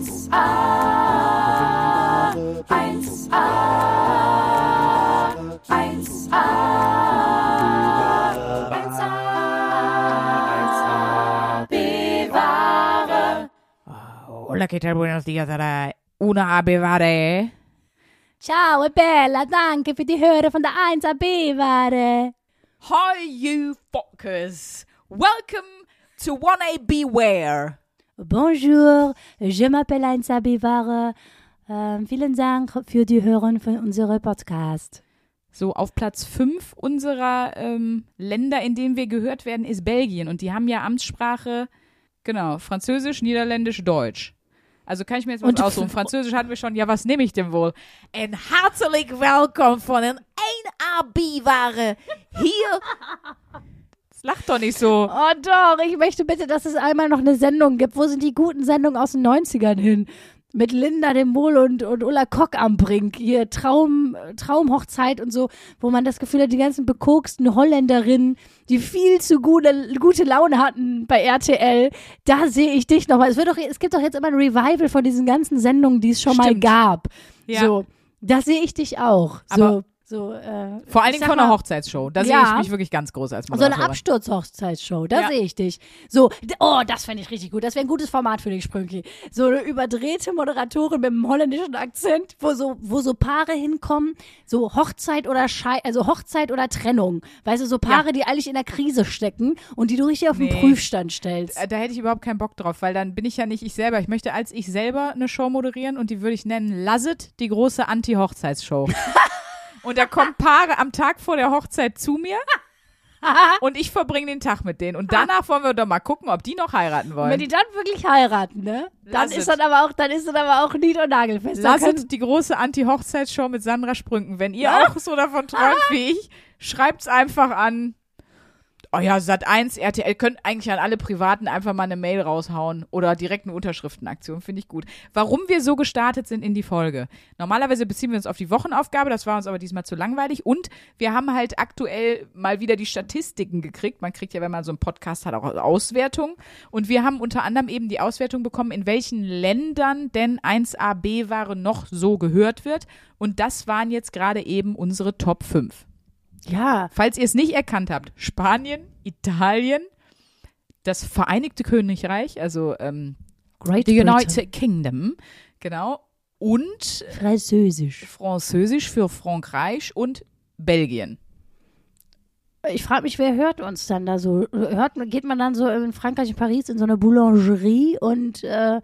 1a, 1a, 1a, 1a, bewahre. Hola, ¿qué tal? Buenos días a la una Abevare. Ciao, è bella, danke für die Hörer von der 1AB-Ware. Hi, you fuckers. Welcome to 1A Beware. Bonjour, je m'appelle 1AB-Ware. Ähm, vielen Dank für die Hören von unserem Podcast. So, auf Platz 5 unserer ähm, Länder, in denen wir gehört werden, ist Belgien. Und die haben ja Amtssprache, genau, Französisch, Niederländisch, Deutsch. Also kann ich mir jetzt Und aussuchen. Französisch hatten wir schon. Ja, was nehme ich denn wohl? Ein herzlich willkommen von den 1AB-Ware hier. Das lacht doch nicht so. Oh doch, ich möchte bitte, dass es einmal noch eine Sendung gibt. Wo sind die guten Sendungen aus den 90ern hin? Mit Linda de Mol und, und Ulla Kock am Brink. Hier Traum, Traumhochzeit und so, wo man das Gefühl hat, die ganzen bekoksten Holländerinnen, die viel zu gute, gute Laune hatten bei RTL. Da sehe ich dich nochmal. Es, wird doch, es gibt doch jetzt immer ein Revival von diesen ganzen Sendungen, die es schon mal Stimmt. gab. Ja. So, da sehe ich dich auch. Aber- so, äh, Vor allen Dingen von einer Hochzeitsshow. Da Ja. sehe ich mich wirklich ganz groß als so eine Moderatorin. Absturzhochzeitsshow, da Ja. sehe ich dich. So, oh, das fände ich richtig gut. Das wäre ein gutes Format für dich, Sprünki. So eine überdrehte Moderatorin mit einem holländischen Akzent, wo so, wo so Paare hinkommen, so Hochzeit oder Schei also Hochzeit oder Trennung. Weißt du, so Paare, die eigentlich in der Krise stecken und die du richtig auf den Nee. Prüfstand stellst. Äh, Da hätte ich überhaupt keinen Bock drauf, weil dann bin ich ja nicht ich selber. Ich möchte als ich selber eine Show moderieren und die würde ich nennen Lasset, die große Anti-Hochzeitsshow. und da kommen Paare am Tag vor der Hochzeit zu mir und ich verbringe den Tag mit denen. Und danach wollen wir doch mal gucken, ob die noch heiraten Und wollen. wenn die dann wirklich heiraten, ne? Dann Lass ist dann aber auch, dann ist dann aber auch nied- und nagelfest. Lasset, die große Anti-Hochzeitsshow mit Sandra Sprünken. Wenn ihr auch so davon träumt wie ich, schreibt's einfach an Oh ja, Sat 1, RTL könnt eigentlich an alle Privaten einfach mal eine Mail raushauen oder direkt eine Unterschriftenaktion, finde ich gut. Warum wir so gestartet sind in die Folge. Normalerweise beziehen wir uns auf die Wochenaufgabe, das war uns aber diesmal zu langweilig und wir haben halt aktuell mal wieder die Statistiken gekriegt. Man kriegt ja, wenn man so einen Podcast hat, auch Auswertungen und wir haben unter anderem eben die Auswertung bekommen, in welchen Ländern denn 1AB-Ware noch so gehört wird und das waren jetzt gerade eben unsere Top 5. ja. Falls ihr es nicht erkannt habt, Spanien, Italien, das Vereinigte Königreich, also ähm, Great the Britain. United Kingdom, genau, und Französisch. Französisch für Frankreich und Belgien. Ich frage mich, wer hört uns dann da so? Hört, geht man dann so in Frankreich, in Paris in so eine Boulangerie und äh,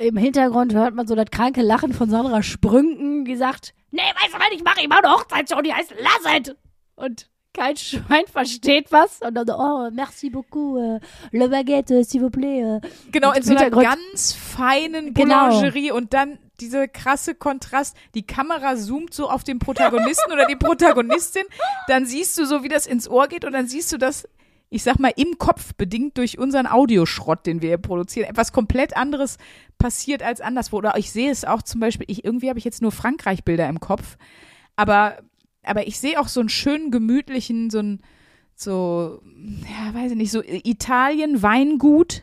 im Hintergrund hört man so das kranke Lachen von Sandra Sprünken, die sagt, nee, weißt du was ich mache? Ich mache eine Hochzeitsshow, die heißt Lasset. Und kein Schwein versteht was. Und dann so, oh, merci beaucoup, äh, le baguette, s'il vous plaît. Äh. Genau, Und in so einer ganz feinen Genau. Boulangerie und dann diese krasse Kontrast. Die Kamera zoomt so auf den Protagonisten oder die Protagonistin. Dann siehst du so, wie das ins Ohr geht und dann siehst du das, ich sag mal, im Kopf, bedingt durch unseren Audioschrott, den wir hier produzieren, etwas komplett anderes passiert als anderswo. Oder ich sehe es auch zum Beispiel, ich, irgendwie habe ich jetzt nur Frankreich-Bilder im Kopf, aber, aber ich sehe auch so einen schönen, gemütlichen, so ein, so, ja, weiß ich nicht, so Italien, Weingut,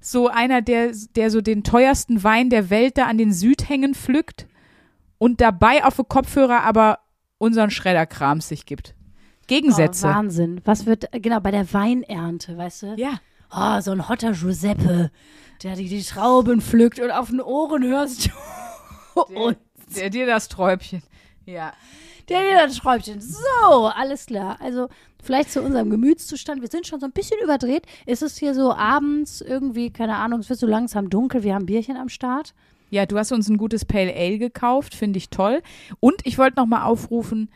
so einer, der, der so den teuersten Wein der Welt da an den Südhängen pflückt und dabei auf den Kopfhörer aber unseren Schredderkram sich gibt. Gegensätze. Oh, Wahnsinn. Was wird, genau, bei der Weinernte, weißt du? ja. Oh, so ein hotter Giuseppe, der die, die Trauben pflückt und auf den Ohren hörst du und Der, dir das Träubchen. Ja. der dir das Schräubchen. So, alles klar. Also vielleicht zu unserem Gemütszustand. Wir sind schon so ein bisschen überdreht. Ist es hier so abends irgendwie, keine Ahnung, es wird so langsam dunkel, wir haben Bierchen am Start. Ja, du hast uns ein gutes Pale Ale gekauft, finde ich toll. Und ich wollte noch mal aufrufen,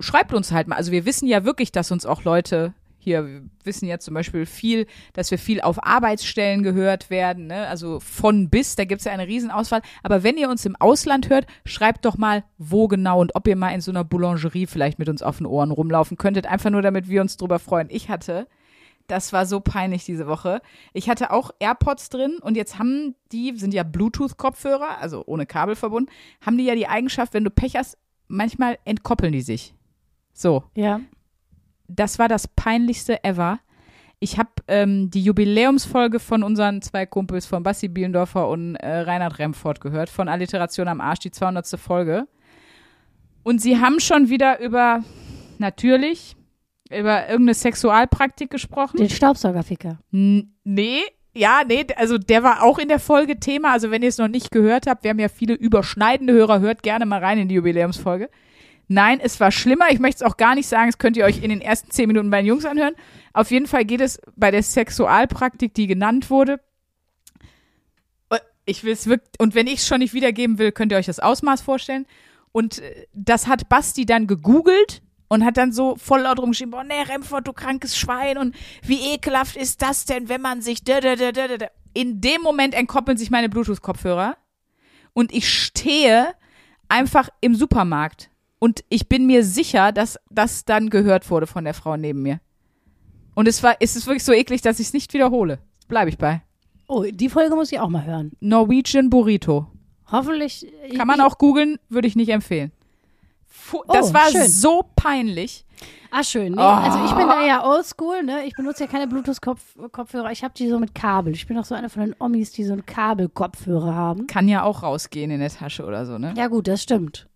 schreibt uns halt mal. Also wir wissen ja wirklich, dass uns auch Leute hier, wir wissen ja zum Beispiel viel, dass wir viel auf Arbeitsstellen gehört werden, ne? also von bis, da gibt es ja eine Riesenauswahl. Aber wenn ihr uns im Ausland hört, schreibt doch mal, wo genau und ob ihr mal in so einer Boulangerie vielleicht mit uns auf den Ohren rumlaufen könntet, einfach nur damit wir uns drüber freuen. Ich hatte das war so peinlich diese Woche. Ich hatte auch AirPods drin und jetzt haben die, sind ja Bluetooth-Kopfhörer, also ohne Kabel verbunden, haben die ja die Eigenschaft, wenn du Pech hast, manchmal entkoppeln die sich. So, Ja. das war das peinlichste ever. Ich habe ähm, die Jubiläumsfolge von unseren zwei Kumpels von Bassi Bielendorfer und äh, Reinhard Remford gehört, von Alliteration am Arsch, die 200. Folge. Und sie haben schon wieder über, natürlich, über irgendeine Sexualpraktik gesprochen. Den Staubsaugerficker. N nee, ja, nee, also der war auch in der Folge Thema. Also wenn ihr es noch nicht gehört habt, wir haben ja viele überschneidende Hörer, hört gerne mal rein in die Jubiläumsfolge. Nein, es war schlimmer. Ich möchte es auch gar nicht sagen. Das könnt ihr euch in den ersten zehn Minuten bei den Jungs anhören. Auf jeden Fall geht es bei der Sexualpraktik, die genannt wurde. Ich will es wirklich, und wenn ich es schon nicht wiedergeben will, könnt ihr euch das Ausmaß vorstellen. Und äh, das hat Basti dann gegoogelt und hat dann so voll laut rumgeschrieben, boah, nee, Remford, du krankes Schwein und wie ekelhaft ist das denn, wenn man sich. In dem Moment entkoppeln sich meine Bluetooth-Kopfhörer und ich stehe einfach im Supermarkt und ich bin mir sicher, dass das dann gehört wurde von der Frau neben mir. Und es war, es ist wirklich so eklig, dass ich es nicht wiederhole. Bleibe ich bei. Oh, die Folge muss ich auch mal hören. Norwegian Burrito. Hoffentlich. Kann man auch googeln, würde ich nicht empfehlen. Fu das Oh, war schön. so peinlich. Ah, schön. Nee, Oh. Also ich bin da ja oldschool, ne? Ich benutze ja keine Bluetooth-Kopfhörer. Ich habe die so mit Kabel. Ich bin auch so eine von den Omis, die so einen Kabelkopfhörer haben. Kann ja auch rausgehen in der Tasche oder so, ne? Ja gut, das stimmt.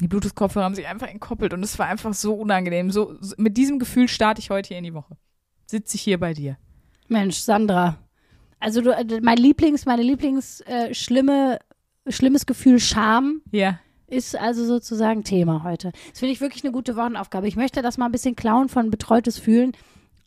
Die Bluetooth-Kopfhörer haben sich einfach entkoppelt und es war einfach so unangenehm. So, so, mit diesem Gefühl starte ich heute hier in die Woche. Sitze ich hier bei dir. Mensch, Sandra. Also du, äh, mein Lieblings, meine Lieblings äh, schlimme, schlimmes Gefühl Scham Ja. ist also sozusagen Thema heute. Das finde ich wirklich eine gute Wochenaufgabe. Ich möchte das mal ein bisschen klauen von betreutes Fühlen,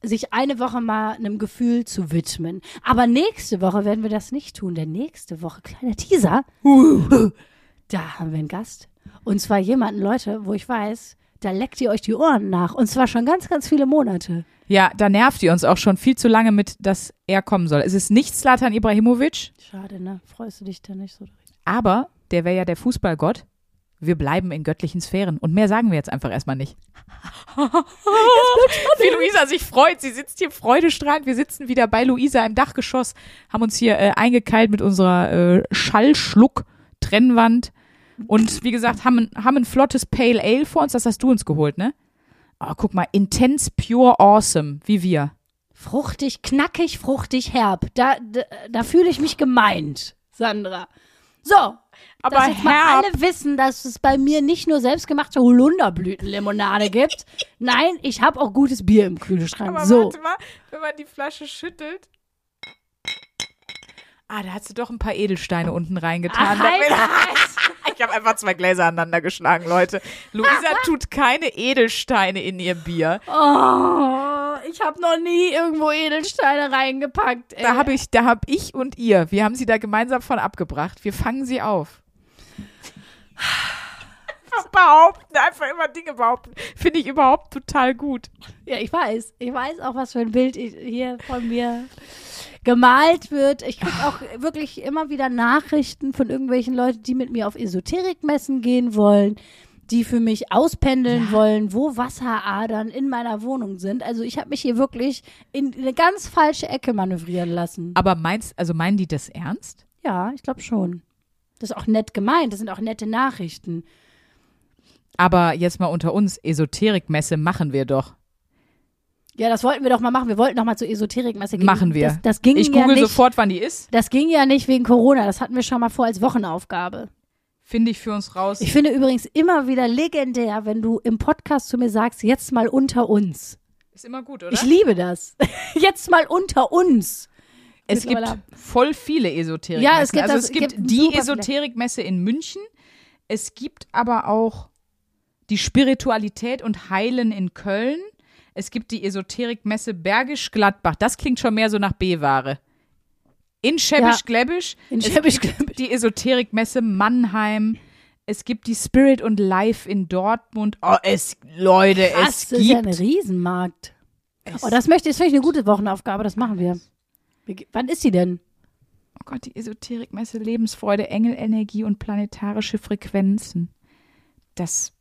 sich eine Woche mal einem Gefühl zu widmen. Aber nächste Woche werden wir das nicht tun, denn nächste Woche, kleiner Teaser, da haben wir einen Gast. Und zwar jemanden, Leute, wo ich weiß, da leckt ihr euch die Ohren nach. Und zwar schon ganz, ganz viele Monate. Ja, da nervt ihr uns auch schon viel zu lange mit, dass er kommen soll. Es ist nicht Slatan Ibrahimovic, Schade, ne? Freust du dich da nicht so? aber der wäre ja der Fußballgott. Wir bleiben in göttlichen Sphären. Und mehr sagen wir jetzt einfach erstmal nicht. Wie Luisa sich freut. Sie sitzt hier freudestrahlend. Wir sitzen wieder bei Luisa im Dachgeschoss, haben uns hier äh, eingekeilt mit unserer äh, Schallschluck-Trennwand. Und wie gesagt, haben, ein- haben ein flottes Pale Ale vor uns. Das hast du uns geholt, ne? Oh, guck mal, intense, pure, awesome, wie wir. Fruchtig, knackig, fruchtig, herb. Da, da, da fühle ich mich gemeint, Sandra. So, Aber dass jetzt mal herb. alle wissen, dass es bei mir nicht nur selbstgemachte Holunderblütenlimonade gibt. Nein, ich habe auch gutes Bier im Kühlschrank. Aber so. warte mal, wenn man die Flasche schüttelt. Ah, da hat sie doch ein paar Edelsteine unten reingetan. Ach, halt ich habe einfach zwei Gläser aneinander geschlagen, Leute. Luisa tut keine Edelsteine in ihr Bier. Oh, ich habe noch nie irgendwo Edelsteine reingepackt. Ey. Da habe ich, da habe ich und ihr, wir haben sie da gemeinsam von abgebracht. Wir fangen sie auf. Einfach behaupten, einfach immer Dinge behaupten. Finde ich überhaupt total gut. Ja, ich weiß. Ich weiß auch, was für ein Bild ich- hier von mir gemalt wird. Ich kriege auch wirklich immer wieder Nachrichten von irgendwelchen Leuten, die mit mir auf Esoterikmessen gehen wollen, die für mich auspendeln wollen, wo Wasseradern in meiner Wohnung sind. Also ich habe mich hier wirklich in eine ganz falsche Ecke manövrieren lassen. Aber meinst, also meinen die das ernst? Ja, ich glaube schon. Das ist auch nett gemeint. Das sind auch nette Nachrichten. Aber jetzt mal unter uns, Esoterikmesse machen wir doch. Ja, das wollten wir doch mal machen. Wir wollten doch mal zur Esoterikmesse gehen. Machen wir. Das, das ging Ich ja google nicht. sofort, wann die ist. Das ging ja nicht wegen Corona. Das hatten wir schon mal vor als Wochenaufgabe. Finde ich für uns raus. Ich finde übrigens immer wieder legendär, wenn du im Podcast zu mir sagst, jetzt mal unter uns. ist immer gut, oder? Ich liebe das. jetzt mal unter uns. es gibt voll viele Esoterikmessen. Ja, es gibt also das- es gibt gibt die. Esoterikmesse in München. Es gibt aber auch die Spiritualität und Heilen in Köln. Es gibt die Esoterikmesse Bergisch Gladbach. Das klingt schon mehr so nach B-Ware. In Schäbisch Gläbisch. In gibt die Esoterikmesse Mannheim. Es gibt die Spirit und Life in Dortmund. Oh, es, Leute, Krass, es das ist ja ein gibt. Riesenmarkt. Es, Oh, das möchte, finde ich eine gute Wochenaufgabe. Das machen wir. Wann ist sie denn? oh Gott, die Esoterikmesse Lebensfreude, Engelenergie und planetarische Frequenzen. Das.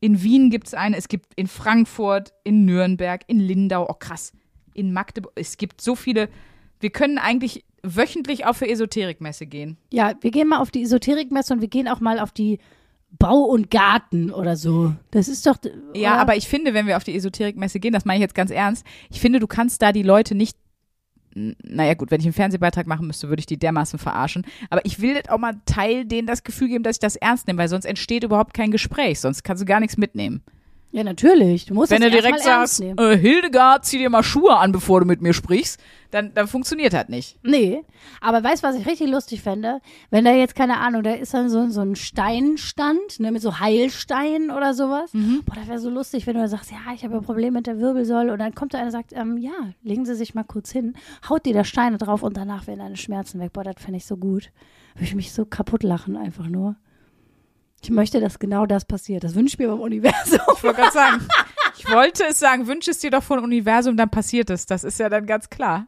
In Wien gibt es eine, es gibt in Frankfurt, in Nürnberg, in Lindau, oh krass, in Magdeburg. Es gibt so viele. Wir können eigentlich wöchentlich auf eine Esoterikmesse gehen. Ja, wir gehen mal auf die Esoterikmesse und wir gehen auch mal auf die Bau und Garten oder so. Das ist doch. Ja, oder? aber ich finde, wenn wir auf die Esoterikmesse gehen, das meine ich jetzt ganz ernst, ich finde, du kannst da die Leute nicht naja gut, wenn ich einen Fernsehbeitrag machen müsste, würde ich die dermaßen verarschen. Aber ich will auch mal Teil denen das Gefühl geben, dass ich das ernst nehme, weil sonst entsteht überhaupt kein Gespräch, sonst kannst du gar nichts mitnehmen. Ja, natürlich. Du musst Wenn du direkt sagst, äh, Hildegard, zieh dir mal Schuhe an, bevor du mit mir sprichst, dann, dann funktioniert das nicht. Nee, aber weißt du, was ich richtig lustig fände? Wenn da jetzt, keine Ahnung, da ist dann so, so ein Steinstand, ne, mit so Heilsteinen oder sowas. Boah, das wäre so lustig, wenn du dann sagst, ja, ich habe ein Problem mit der Wirbelsäule und dann kommt da einer und sagt, ähm, ja, legen Sie sich mal kurz hin, haut dir da Steine drauf und danach werden deine Schmerzen weg. Boah, das fände ich so gut. Würde ich mich so kaputt lachen einfach nur. Ich möchte, dass genau das passiert. Das wünsche ich mir beim Universum. Ich wollte gerade sagen, ich wollte es sagen, wünsche es dir doch vom Universum, dann passiert es. Das ist ja dann ganz klar.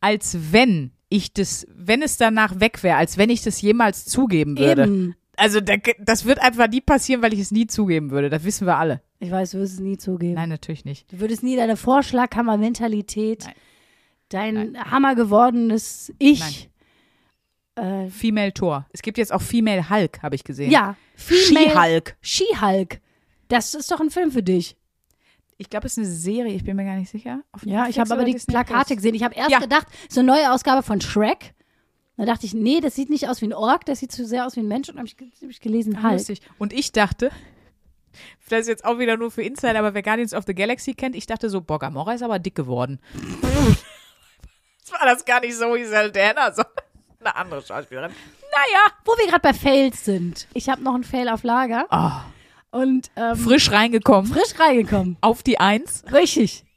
Als wenn ich das, wenn es danach weg wäre, als wenn ich das jemals zugeben würde. Eben. Also da- das wird einfach nie passieren, weil ich es nie zugeben würde. Das wissen wir alle. Ich weiß, du wirst es nie zugeben. Nein, natürlich nicht. Du würdest nie deine Vorschlaghammer-Mentalität, dein Hammer gewordenes Ich. Äh, Female Tor. Es gibt jetzt auch Female Hulk, habe ich gesehen. ja, Female- She-Hulk. She-Hulk. Das ist doch ein Film für dich. Ich glaube, es ist eine Serie, ich bin mir gar nicht sicher. Auf Ja, ich habe aber die Disney Plakate Plus? gesehen. Ich habe erst Ja. gedacht, so eine neue Ausgabe von Shrek. Da dachte ich, nee, das sieht nicht aus wie ein Ork, das sieht zu sehr aus wie ein Mensch. Und dann habe ich, hab ich gelesen, Hulk. Lustig. Und ich dachte, das ist jetzt auch wieder nur für Insider, aber wer Guardians of the Galaxy kennt, ich dachte so, boah, Gamora ist aber dick geworden. das war das gar nicht so wie Saldana, sondern eine andere Schauspielerin. Naja, Wo wir gerade bei Fails sind. Ich habe noch einen Fail auf Lager. oh, Und ähm, frisch reingekommen. frisch reingekommen. Auf die Eins. Richtig.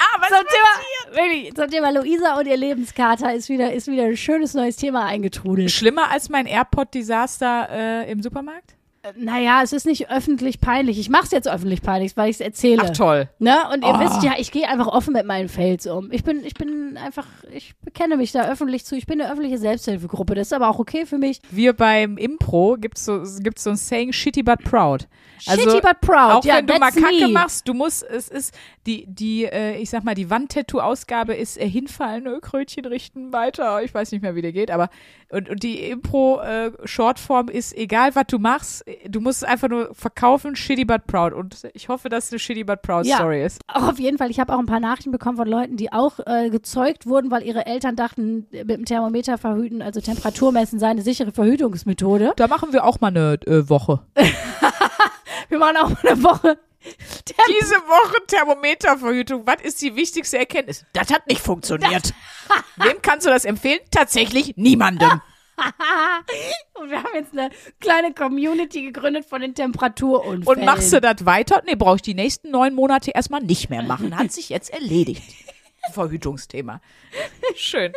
Ah, was Zum Thema, wirklich, zum Thema Luisa und ihr Lebenskater ist wieder, ist wieder ein schönes neues Thema eingetrudelt. Schlimmer als mein AirPod-Desaster äh, im Supermarkt? Naja, es ist nicht öffentlich peinlich. Ich mache es jetzt öffentlich peinlich, weil ich es erzähle. Ach toll. Ne? Und ihr Oh. wisst ja, ich gehe einfach offen mit meinen Fails um. Ich bin, ich bin einfach, ich bekenne mich da öffentlich zu. Ich bin eine öffentliche Selbsthilfegruppe. Das ist aber auch okay für mich. Wir beim Impro gibt's so, gibt's so ein Saying, shitty but proud. Also, Shitty but proud. Auch ja, wenn du mal Kacke me. machst, du musst, es ist, die, die, äh, ich sag mal, die Wandtattoo-Ausgabe ist äh, hinfallen, äh, Krötchen richten, weiter, ich weiß nicht mehr, wie der geht, aber, und, und die Impro-Shortform ist, egal was du machst, äh, du musst es einfach nur verkaufen, shitty but proud. Und ich hoffe, dass es eine shitty but proud Ja. Story ist. Auch auf jeden Fall. Ich habe auch ein paar Nachrichten bekommen von Leuten, die auch äh, gezeugt wurden, weil ihre Eltern dachten, mit dem Thermometer verhüten, also Temperatur messen, sei eine sichere Verhütungsmethode. Da machen wir auch mal eine äh, Woche. Wir machen auch eine Woche. Diese Woche Thermometerverhütung. Was ist die wichtigste Erkenntnis? Das hat nicht funktioniert. Wem kannst du das empfehlen? Tatsächlich niemandem. Und wir haben jetzt eine kleine Community gegründet von den Temperaturunfällen. Und machst du das weiter? Nee, brauche ich die nächsten neun Monate erstmal nicht mehr machen. Hat sich jetzt erledigt. Verhütungsthema. Schön.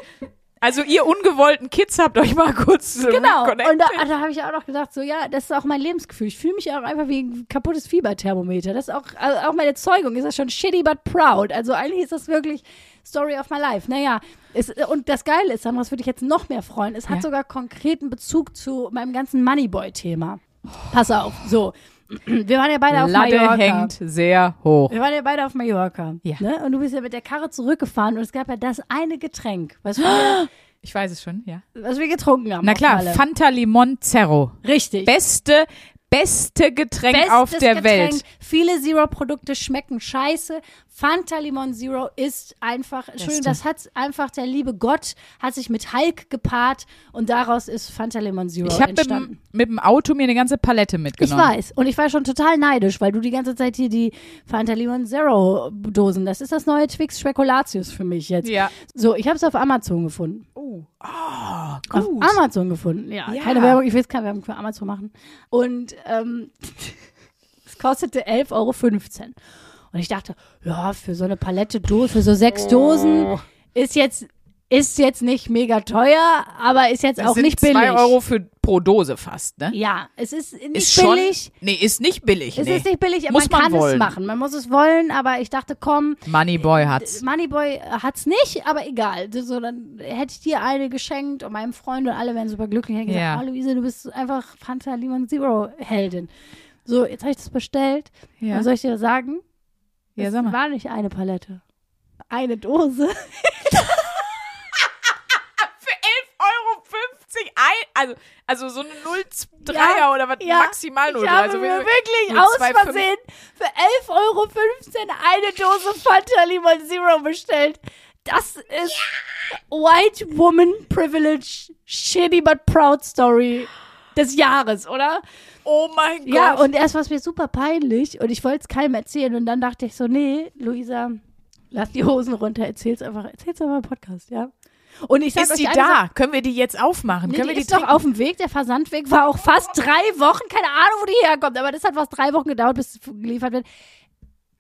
Also ihr ungewollten Kids habt euch mal kurz äh, Genau. reconnected. Und da, da habe ich auch noch gedacht, so ja, das ist auch mein Lebensgefühl. Ich fühle mich auch einfach wie ein kaputtes Fieberthermometer. Das ist auch, also auch meine Zeugung ist das schon shitty but proud. Also eigentlich ist das wirklich Story of my life. Naja, es, und das Geile ist, Sandra, das würde ich jetzt noch mehr freuen. Es hat Ja. sogar konkreten Bezug zu meinem ganzen Moneyboy-Thema. Pass auf, so. Wir waren ja beide auf Lade Mallorca. hängt sehr hoch. Wir waren ja beide auf Mallorca. Ja. Ne? Und du bist ja mit der Karre zurückgefahren und es gab ja das eine Getränk, was wir, Ich weiß es schon, ja. was wir getrunken haben. Na klar. Fanta Limon Zero. Richtig. Beste, beste Getränk Bestes auf der Getränk. Welt. Viele Zero-Produkte schmecken scheiße. Fanta Limon Zero ist einfach, Entschuldigung, das hat einfach der liebe Gott, hat sich mit Hulk gepaart und daraus ist Fanta Limon Zero Ich habe mit, entstanden. dem- mit dem Auto mir eine ganze Palette Ich mitgenommen. weiß. Und ich war schon total neidisch, weil du die ganze Zeit hier die Fanta Limon Zero Dosen, das ist das neue Twix Spekulatius für mich jetzt. Ja. So, ich habe es auf Amazon gefunden. Oh, ah, Auf gut. Amazon gefunden. Ja, Ja. keine Werbung, ich will jetzt keine Werbung für Amazon machen. Und ähm, es kostete 11,15 Euro. Und ich dachte, ja, für so eine Palette für so sechs Dosen Oh. ist jetzt ist jetzt nicht mega teuer, aber ist jetzt Das auch nicht billig. zwei Euro für pro Dose fast, ne? Ja, es ist nicht Ist schon, billig. nee, ist nicht billig. Es nee. ist nicht billig, aber Muss man man kann wollen. es machen. Man muss es wollen, aber ich dachte, komm, Moneyboy hat's. Moneyboy hat's nicht, aber egal. So, dann hätte ich dir eine geschenkt und meinem Freund und alle wären super glücklich. Ich hätte gesagt, Ja. oh, Luise, du bist einfach Fanta Limon Zero Heldin. So, jetzt habe ich das bestellt. Ja, Was soll ich dir sagen? Ja es sag mal. war nicht eine Palette. Eine Dose. Für 11,50 Euro ein, also, also so eine 0,3er Ja, oder was, ja. maximal 0,3. Ich habe also mir wir- wirklich 0,25. aus Versehen für 11,15 Euro eine Dose Fanta Limon Zero bestellt. Das ist White Woman Privilege Shitty but Proud Story des Jahres, oder? Oh mein Gott. Ja, und erst war es mir super peinlich und ich wollte es keinem erzählen und dann dachte ich so, nee, Luisa, lass die Hosen runter, erzähl's einfach, erzähl's einfach im Podcast, ja. Und ich sag ist euch die da? Sache, Können wir die jetzt aufmachen? Nee, Können die wir die ist doch auf dem Weg. Der Versandweg war auch fast drei Wochen. Keine Ahnung, wo die herkommt. Aber das hat fast drei Wochen gedauert, bis es geliefert wird.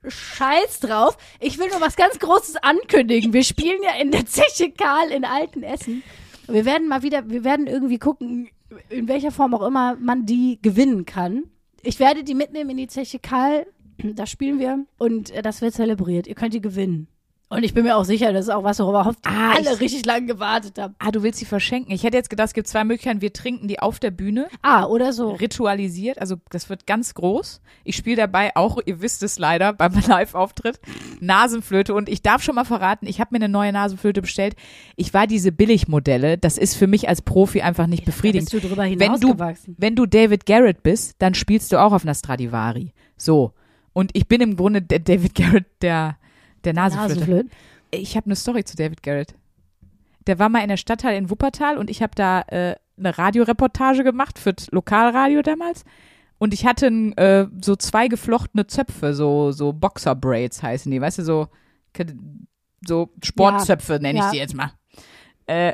Scheiß drauf. Ich will nur was ganz Großes ankündigen. Wir spielen ja in der Zeche Karl in Altenessen. Wir werden mal wieder, wir werden irgendwie gucken, in welcher Form auch immer man die gewinnen kann. Ich werde die mitnehmen in die Zeche Karl. Da spielen wir und äh, das wird zelebriert. Ihr könnt die gewinnen. Und ich bin mir auch sicher, das ist auch was, worauf Ah, alle ich- richtig lange gewartet haben. Ah, du willst sie verschenken. Ich hätte jetzt gedacht, es gibt zwei Möglichkeiten. Wir trinken die auf der Bühne, Ah, oder so. ritualisiert. Also das wird ganz groß. Ich spiele dabei auch, ihr wisst es leider, beim Live-Auftritt, Nasenflöte. Und ich darf schon mal verraten, ich habe mir eine neue Nasenflöte bestellt. Ich war diese Billigmodelle. Das ist für mich als Profi einfach nicht befriedigend. bist du drüber wenn du, wenn du David Garrett bist, dann spielst du auch auf einer Stradivari. So. Und ich bin im Grunde der David Garrett der, der Nasenflöte. Nasenflöten. Ich habe eine Story zu David Garrett. Der war mal in der Stadtteil in Wuppertal und ich habe da äh, eine Radioreportage gemacht für das Lokalradio damals. Und ich hatte äh, so zwei geflochtene Zöpfe, so, so Boxer-Braids heißen die, weißt du, so, so Sportzöpfe nenne ich ja. die jetzt mal. Äh,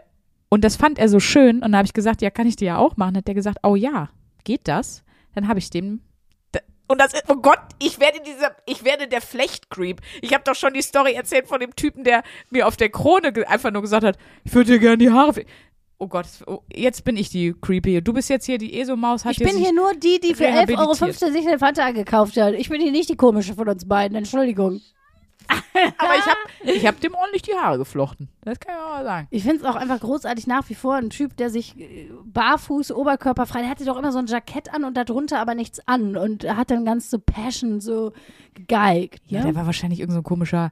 und das fand er so schön und da habe ich gesagt, ja, kann ich die ja auch machen? Hat der gesagt, oh ja, geht das? Dann habe ich dem und das ist, oh Gott, ich werde dieser, ich werde der Flechtcreep. Ich habe doch schon die Story erzählt von dem Typen, der mir auf der Krone einfach nur gesagt hat, ich würde dir gerne die Haare. Oh Gott, oh, jetzt bin ich die Creepy. Du bist jetzt hier die ESO-Maus. Ich bin hier nur die, die für 11,15 Euro sich eine Fanta gekauft hat. Ich bin hier nicht die komische von uns beiden. Entschuldigung. Aber ich habe ich hab dem ordentlich die Haare geflochten. Das kann ich auch mal sagen. Ich finde es auch einfach großartig nach wie vor. Ein Typ, der sich äh, barfuß, oberkörperfrei, der hatte doch immer so ein Jackett an und darunter aber nichts an. Und hat dann ganz so Passion so gegeigt. Ja, ne? der war wahrscheinlich irgendein so komischer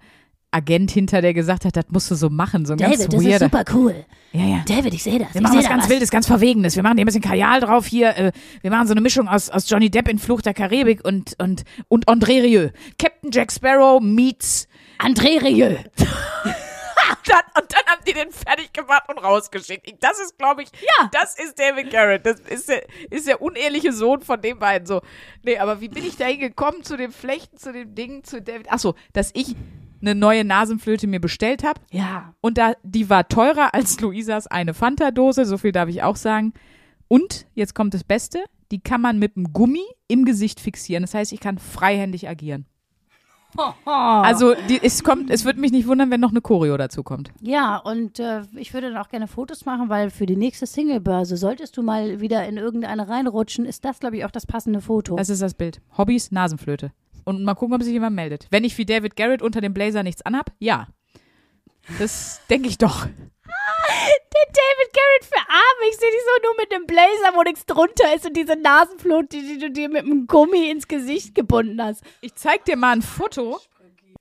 Agent hinter, der gesagt hat, das musst du so machen. So ein David, ganz das ist weirder. super cool. Ja, ja. David, ich sehe das. Wir ich machen was ganz Wildes, ganz Verwegenes. Wir machen hier ein bisschen Kajal drauf hier. Äh, wir machen so eine Mischung aus, aus Johnny Depp in Fluch der Karibik und, und, und André Rieu. Captain Jack Sparrow meets. André Rieu. Dann, und dann haben die den fertig gemacht und rausgeschickt. Ich- Das ist, glaube ich, Ja. das ist David Garrett. Das ist der, ist der uneheliche Sohn von den beiden. So, nee, aber wie bin ich da hingekommen zu dem Flechten, zu dem Ding, zu David? Ach so, dass ich eine neue Nasenflöte mir bestellt habe. Ja. Und da, die war teurer als Luisas eine Fanta-Dose, so viel darf ich auch sagen. Und, jetzt kommt das Beste, die kann man mit einem Gummi im Gesicht fixieren. Das heißt, ich kann freihändig agieren. Also, die, es kommt, es würde mich nicht wundern, wenn noch eine Choreo dazu kommt. Ja, und äh, ich würde dann auch gerne Fotos machen, weil für die nächste Singlebörse, solltest du mal wieder in irgendeine reinrutschen, ist das, glaube ich, auch das passende Foto. Das ist das Bild. Hobbys, Nasenflöte. Und mal gucken, ob sich jemand meldet. Wenn ich wie David Garrett unter dem Blazer nichts anhab, ja. Das denke ich doch. Der David Garrett für Arme. Ich sehe dich so nur mit einem Blazer, wo nichts drunter ist und diese Nasenflut, die, die du dir mit einem Gummi ins Gesicht gebunden hast. Ich zeig dir mal ein Foto,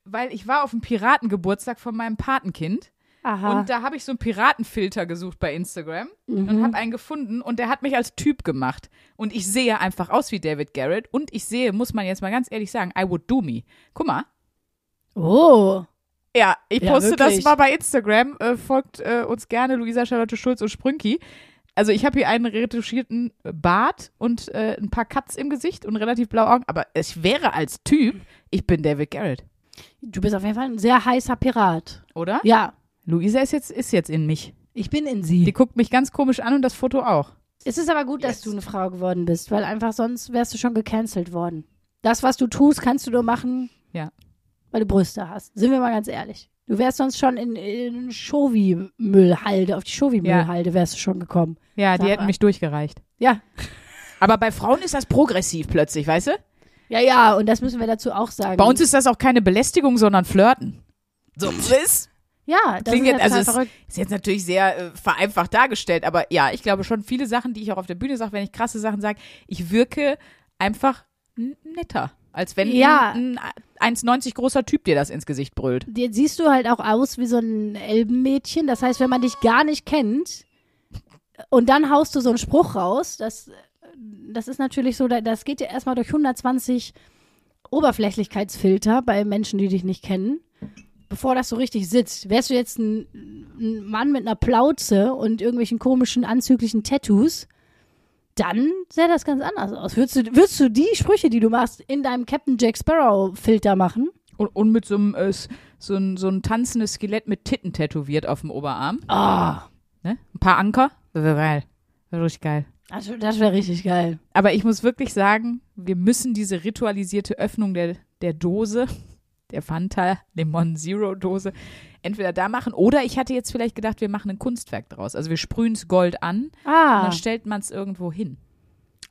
weil ich war auf dem Piratengeburtstag von meinem Patenkind. Aha. Und da habe ich so einen Piratenfilter gesucht bei Instagram und habe einen gefunden und der hat mich als Typ gemacht. Und ich sehe einfach aus wie David Garrett und ich sehe, muss man jetzt mal ganz ehrlich sagen, I would do me. Guck mal. oh. Ja, ich Ja, poste wirklich. das mal bei Instagram. Äh, folgt äh, uns gerne, Luisa Charlotte Schulz und Sprünki. Also ich habe hier einen retuschierten Bart und äh, ein paar Cuts im Gesicht und relativ blaue Augen. Aber ich wäre als Typ, ich bin David Garrett, Du bist auf jeden Fall ein sehr heißer Pirat. oder? Ja, Luisa ist jetzt, ist jetzt in mich. ich bin in Die sie. guckt mich ganz komisch an und das Foto auch. Es ist aber gut, dass du eine Frau geworden bist, weil einfach sonst wärst du schon gecancelt worden. Das, was du tust, kannst du nur machen, Ja. weil du Brüste hast. Sind wir mal ganz ehrlich. Du wärst sonst schon in, in Shovi-Müllhalde, auf die Shovi-Müllhalde wärst du schon gekommen. Ja, die hätten mal. mich durchgereicht. Ja. Aber bei Frauen ist das progressiv plötzlich, weißt du? Ja, ja, und das müssen wir dazu auch sagen. Bei uns ist das auch keine Belästigung, sondern Flirten. So, Chris? Ja, das Klingt ist jetzt, also verrückt. ist jetzt natürlich sehr äh, vereinfacht dargestellt, aber ja, ich glaube schon viele Sachen, die ich auch auf der Bühne sage, wenn ich krasse Sachen sage, ich wirke einfach netter, als wenn Ja. ein, ein 1,90 großer Typ dir das ins Gesicht brüllt. Jetzt siehst du halt auch aus wie so ein Elbenmädchen. Das heißt, wenn man dich gar nicht kennt, und dann haust du so einen Spruch raus. Das, das ist natürlich so, da- das geht ja erstmal durch 120 Oberflächlichkeitsfilter bei Menschen, die dich nicht kennen. Bevor das so richtig sitzt. Wärst du jetzt ein, ein Mann mit einer Plauze und irgendwelchen komischen, anzüglichen Tattoos, dann sähe das ganz anders aus. Würdest du, würdest du die Sprüche, die du machst, in deinem Captain Jack Sparrow Filter machen? Und, und mit so einem, äh, so, ein, so ein tanzendes Skelett mit Titten tätowiert auf dem Oberarm. Ah, Ne? Ein paar Anker. Das wäre geil. Das wäre richtig geil. das, das wäre richtig geil. Aber ich muss wirklich sagen, wir müssen diese ritualisierte Öffnung der, der Dose, der Fanta Lemon Zero Dose, entweder da machen oder ich hatte jetzt vielleicht gedacht, wir machen ein Kunstwerk draus. Also wir sprühen es Gold an und Ah, dann stellt man es irgendwo hin.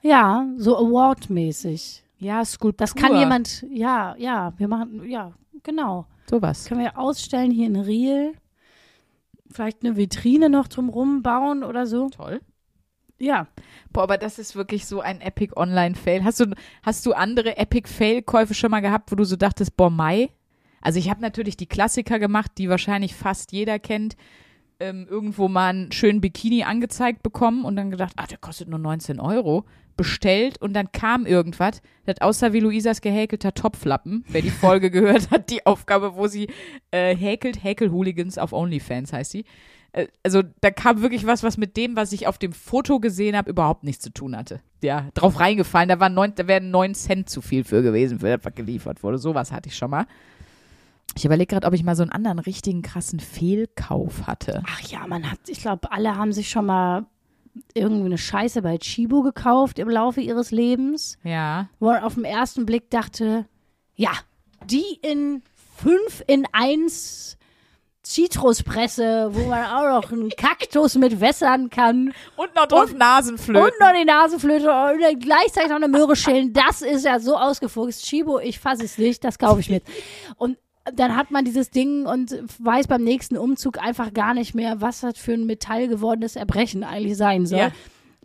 ja, so Award-mäßig. Ja, Skulptur. Das kann jemand, ja, ja, wir machen, ja, genau. Sowas. Können wir ausstellen hier in Riel. Vielleicht eine Vitrine noch drumrum bauen oder so. Toll. Ja. Boah, aber das ist wirklich so ein Epic Online-Fail. Hast du, hast du andere Epic-Fail-Käufe schon mal gehabt, wo du so dachtest, boah, Mai? Also ich habe natürlich die Klassiker gemacht, die wahrscheinlich fast jeder kennt. Ähm, irgendwo mal einen schönen Bikini angezeigt bekommen und dann gedacht, ah, der kostet nur 19 Euro. Bestellt und dann kam irgendwas, das aussah wie Luisas gehäkelter Topflappen. Wer die Folge gehört hat, die Aufgabe, wo sie äh, häkelt, Häkel-Hooligans auf OnlyFans heißt sie. Äh, also da kam wirklich was, was mit dem, was ich auf dem Foto gesehen habe, überhaupt nichts zu tun hatte. Ja, drauf reingefallen, da, waren neun, da wären neun Cent zu viel für gewesen, für das, was geliefert wurde. Sowas hatte ich schon mal. Ich überlege gerade, ob ich mal so einen anderen richtigen krassen Fehlkauf hatte. Ach ja, man hat, ich glaube, alle haben sich schon mal irgendwie eine Scheiße bei Chibo gekauft im Laufe ihres Lebens, Ja. wo man auf den ersten Blick dachte, ja, die in fünf in eins Zitruspresse, wo man auch noch einen Kaktus mit wässern kann Und noch drauf Nasenflöten. und noch die Nasenflöte und gleichzeitig noch eine Möhre schälen. Das ist ja so ausgefuchst. Chibo, ich fasse es nicht, das kaufe ich mit. Und dann hat man dieses Ding und weiß beim nächsten Umzug einfach gar nicht mehr, was das für ein Metall gewordenes Erbrechen eigentlich sein soll. Ja.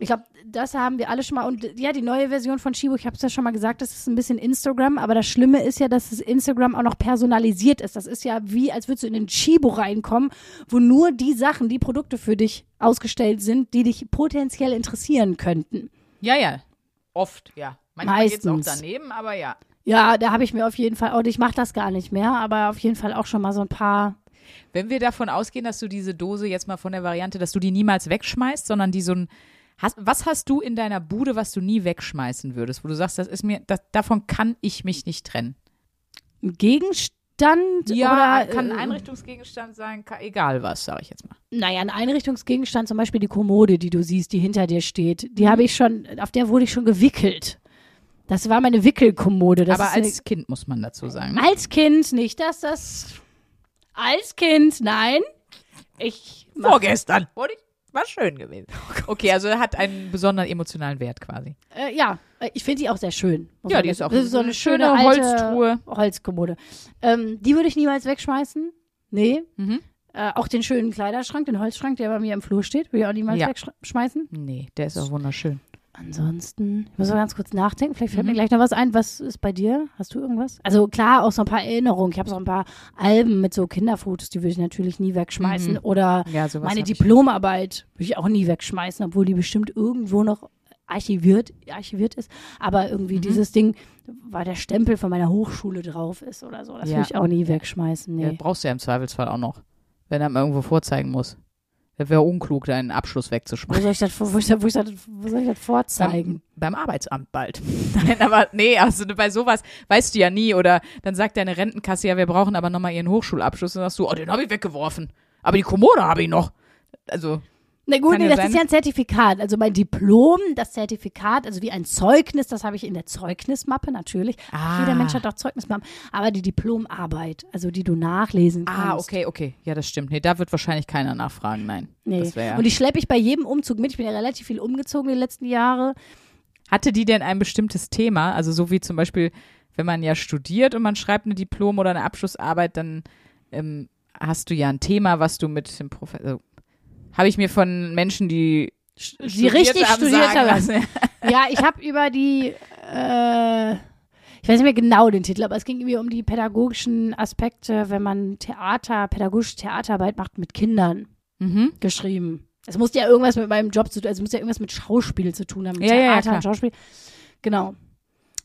Ich glaube, das haben wir alle schon mal. Und ja, die neue Version von Chibo, ich habe es ja schon mal gesagt, das ist ein bisschen Instagram. Aber das Schlimme ist ja, dass das Instagram auch noch personalisiert ist. Das ist ja wie, als würdest du in den Chibo reinkommen, wo nur die Sachen, die Produkte für dich ausgestellt sind, die dich potenziell interessieren könnten. Ja, ja. Oft, ja. Manchmal geht's auch Meistens. daneben, aber ja. Ja, da habe ich mir auf jeden Fall, und ich mache das gar nicht mehr, aber auf jeden Fall auch schon mal so ein paar. Wenn wir davon ausgehen, dass du diese Dose jetzt mal von der Variante, dass du die niemals wegschmeißt, sondern die so ein. Hast, was hast du in deiner Bude, was du nie wegschmeißen würdest, wo du sagst, das ist mir, das, davon kann ich mich nicht trennen? Ein Gegenstand Ja, oder kann ein äh, Einrichtungsgegenstand sein, ka- egal was, sage ich jetzt mal. Naja, ein Einrichtungsgegenstand, zum Beispiel die Kommode, die du siehst, die hinter dir steht, die habe ich schon, auf der wurde ich schon gewickelt. Das war meine Wickelkommode. Das Aber ist eine- als Kind muss man dazu sagen. Ne? als Kind nicht, dass das als Kind, nein. Ich mach, Vorgestern. Wurde ich, war schön gewesen. Okay, also hat einen besonderen emotionalen Wert quasi. äh, ja, äh, ich finde die auch sehr schön. Ja, die ist auch das ist so eine schöne, schöne Holztruhe. Holzkommode. Ähm, die würde ich niemals wegschmeißen. Nee. Mhm. Äh, auch den schönen Kleiderschrank, den Holzschrank, der bei mir im Flur steht, würde ich auch niemals Ja. wegschmeißen. Nee, der ist auch wunderschön. Ansonsten, ich muss mal ganz kurz nachdenken. Vielleicht fällt Mhm. mir gleich noch was ein. Was ist bei dir? Hast du irgendwas? Also klar, auch so ein paar Erinnerungen. Ich habe so ein paar Alben mit so Kinderfotos, die würde ich natürlich nie wegschmeißen. Mhm. Oder Ja, meine. Diplomarbeit würde ich auch nie wegschmeißen, obwohl die bestimmt irgendwo noch archiviert, archiviert ist. Aber irgendwie Mhm. dieses Ding, weil der Stempel von meiner Hochschule drauf ist oder so, das Ja. würde ich auch nie wegschmeißen. Ja, Nee. brauchst du ja im Zweifelsfall auch noch, wenn er mal irgendwo vorzeigen muss. Das wäre unklug, deinen Abschluss Wo wegzuschmeißen. soll ich das, wo ich das, wo ich das, wo soll ich das vorzeigen? Beim, beim Arbeitsamt bald. Nein, aber nee, also bei sowas weißt du ja nie. Oder dann sagt deine Rentenkasse, ja, wir brauchen aber nochmal ihren Hochschulabschluss. Und dann sagst du, oh, den habe ich weggeworfen. Aber die Kommode habe ich noch. Also, Na gut, nee, ja das ist sein. ja ein Zertifikat. Also mein Diplom, das Zertifikat, also wie ein Zeugnis, das habe ich in der Zeugnismappe natürlich. Ah. Jeder Mensch hat auch Zeugnismappen. Aber die Diplomarbeit, also die du nachlesen kannst. ah, okay, okay. Ja, das stimmt. Nee, da wird wahrscheinlich keiner nachfragen. Nein. Nee. Das wär, Und die schleppe ich bei jedem Umzug mit. Ich bin ja relativ viel umgezogen die letzten Jahre. Hatte die denn ein bestimmtes Thema? Also so wie zum Beispiel, wenn man ja studiert und man schreibt eine Diplom- oder eine Abschlussarbeit, dann ähm, hast du ja ein Thema, was du mit dem Professor. Also, Habe ich mir von Menschen, die Die richtig studiert sagen haben. Ja, ich habe über die, äh, ich weiß nicht mehr genau den Titel, aber es ging irgendwie um die pädagogischen Aspekte, wenn man Theater, pädagogische Theaterarbeit macht mit Kindern Mhm. geschrieben. Es musste ja irgendwas mit meinem Job zu tun, also es musste ja irgendwas mit Schauspiel zu tun haben, mit Ja, ja, ja, Theater klar. und Schauspiel. Genau.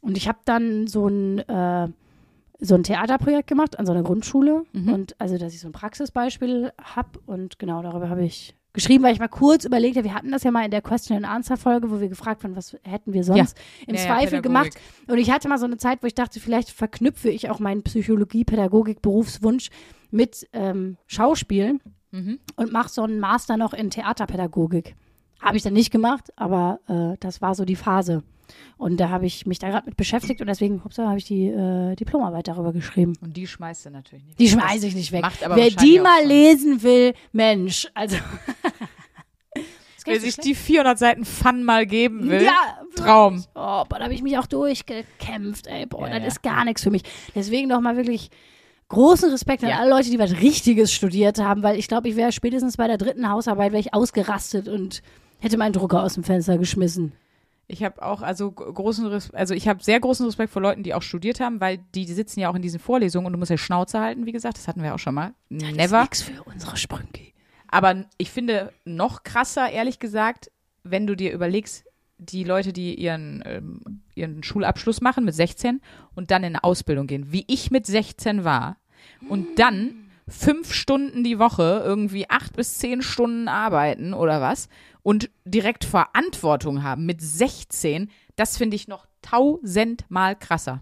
Und ich habe dann so ein, äh, so ein Theaterprojekt gemacht an so einer Grundschule. Mhm. Und also, dass ich so ein Praxisbeispiel habe. Und genau darüber habe ich geschrieben, weil ich mal kurz überlegt habe, wir hatten das ja mal in der Question-and-Answer-Folge, wo wir gefragt haben, was hätten wir sonst im Ja, ja, Zweifel Pädagogik. gemacht. Und ich hatte mal so eine Zeit, wo ich dachte, vielleicht verknüpfe ich auch meinen Psychologie-Pädagogik-Berufswunsch mit ähm, Schauspiel Mhm. und mache so einen Master noch in Theaterpädagogik. Habe ich dann nicht gemacht, aber äh, das war so die Phase. Und da habe ich mich da gerade mit beschäftigt und deswegen habe ich die äh, Diplomarbeit darüber geschrieben. Und die schmeißt du natürlich nicht. Die weg. schmeiße ich nicht weg. macht aber Wer die mal lesen will, Mensch, also. Wer sich die 400 Seiten Fun mal geben will. Ja, Traum. Oh, boah, da habe ich mich auch durchgekämpft, ey. Boah, Ja, das ja. ist gar nichts für mich. Deswegen doch mal wirklich großen Respekt an Ja. alle Leute, die was Richtiges studiert haben, weil ich glaube, ich wäre spätestens bei der dritten Hausarbeit wäre ich ausgerastet und hätte meinen Drucker aus dem Fenster geschmissen. Ich habe auch also großen Res also ich habe sehr großen Respekt vor Leuten, die auch studiert haben, weil die, die sitzen ja auch in diesen Vorlesungen und du musst ja Schnauze halten, wie gesagt, das hatten wir auch schon mal. Das ist Never. nix für unsere Sprünki. Aber ich finde noch krasser, ehrlich gesagt, wenn du dir überlegst, die Leute, die ihren, ähm, ihren Schulabschluss machen mit 16 und dann in eine Ausbildung gehen, wie ich mit 16 war und dann fünf Stunden die Woche irgendwie acht bis zehn Stunden arbeiten oder was und direkt Verantwortung haben mit 16, das finde ich noch tausendmal krasser.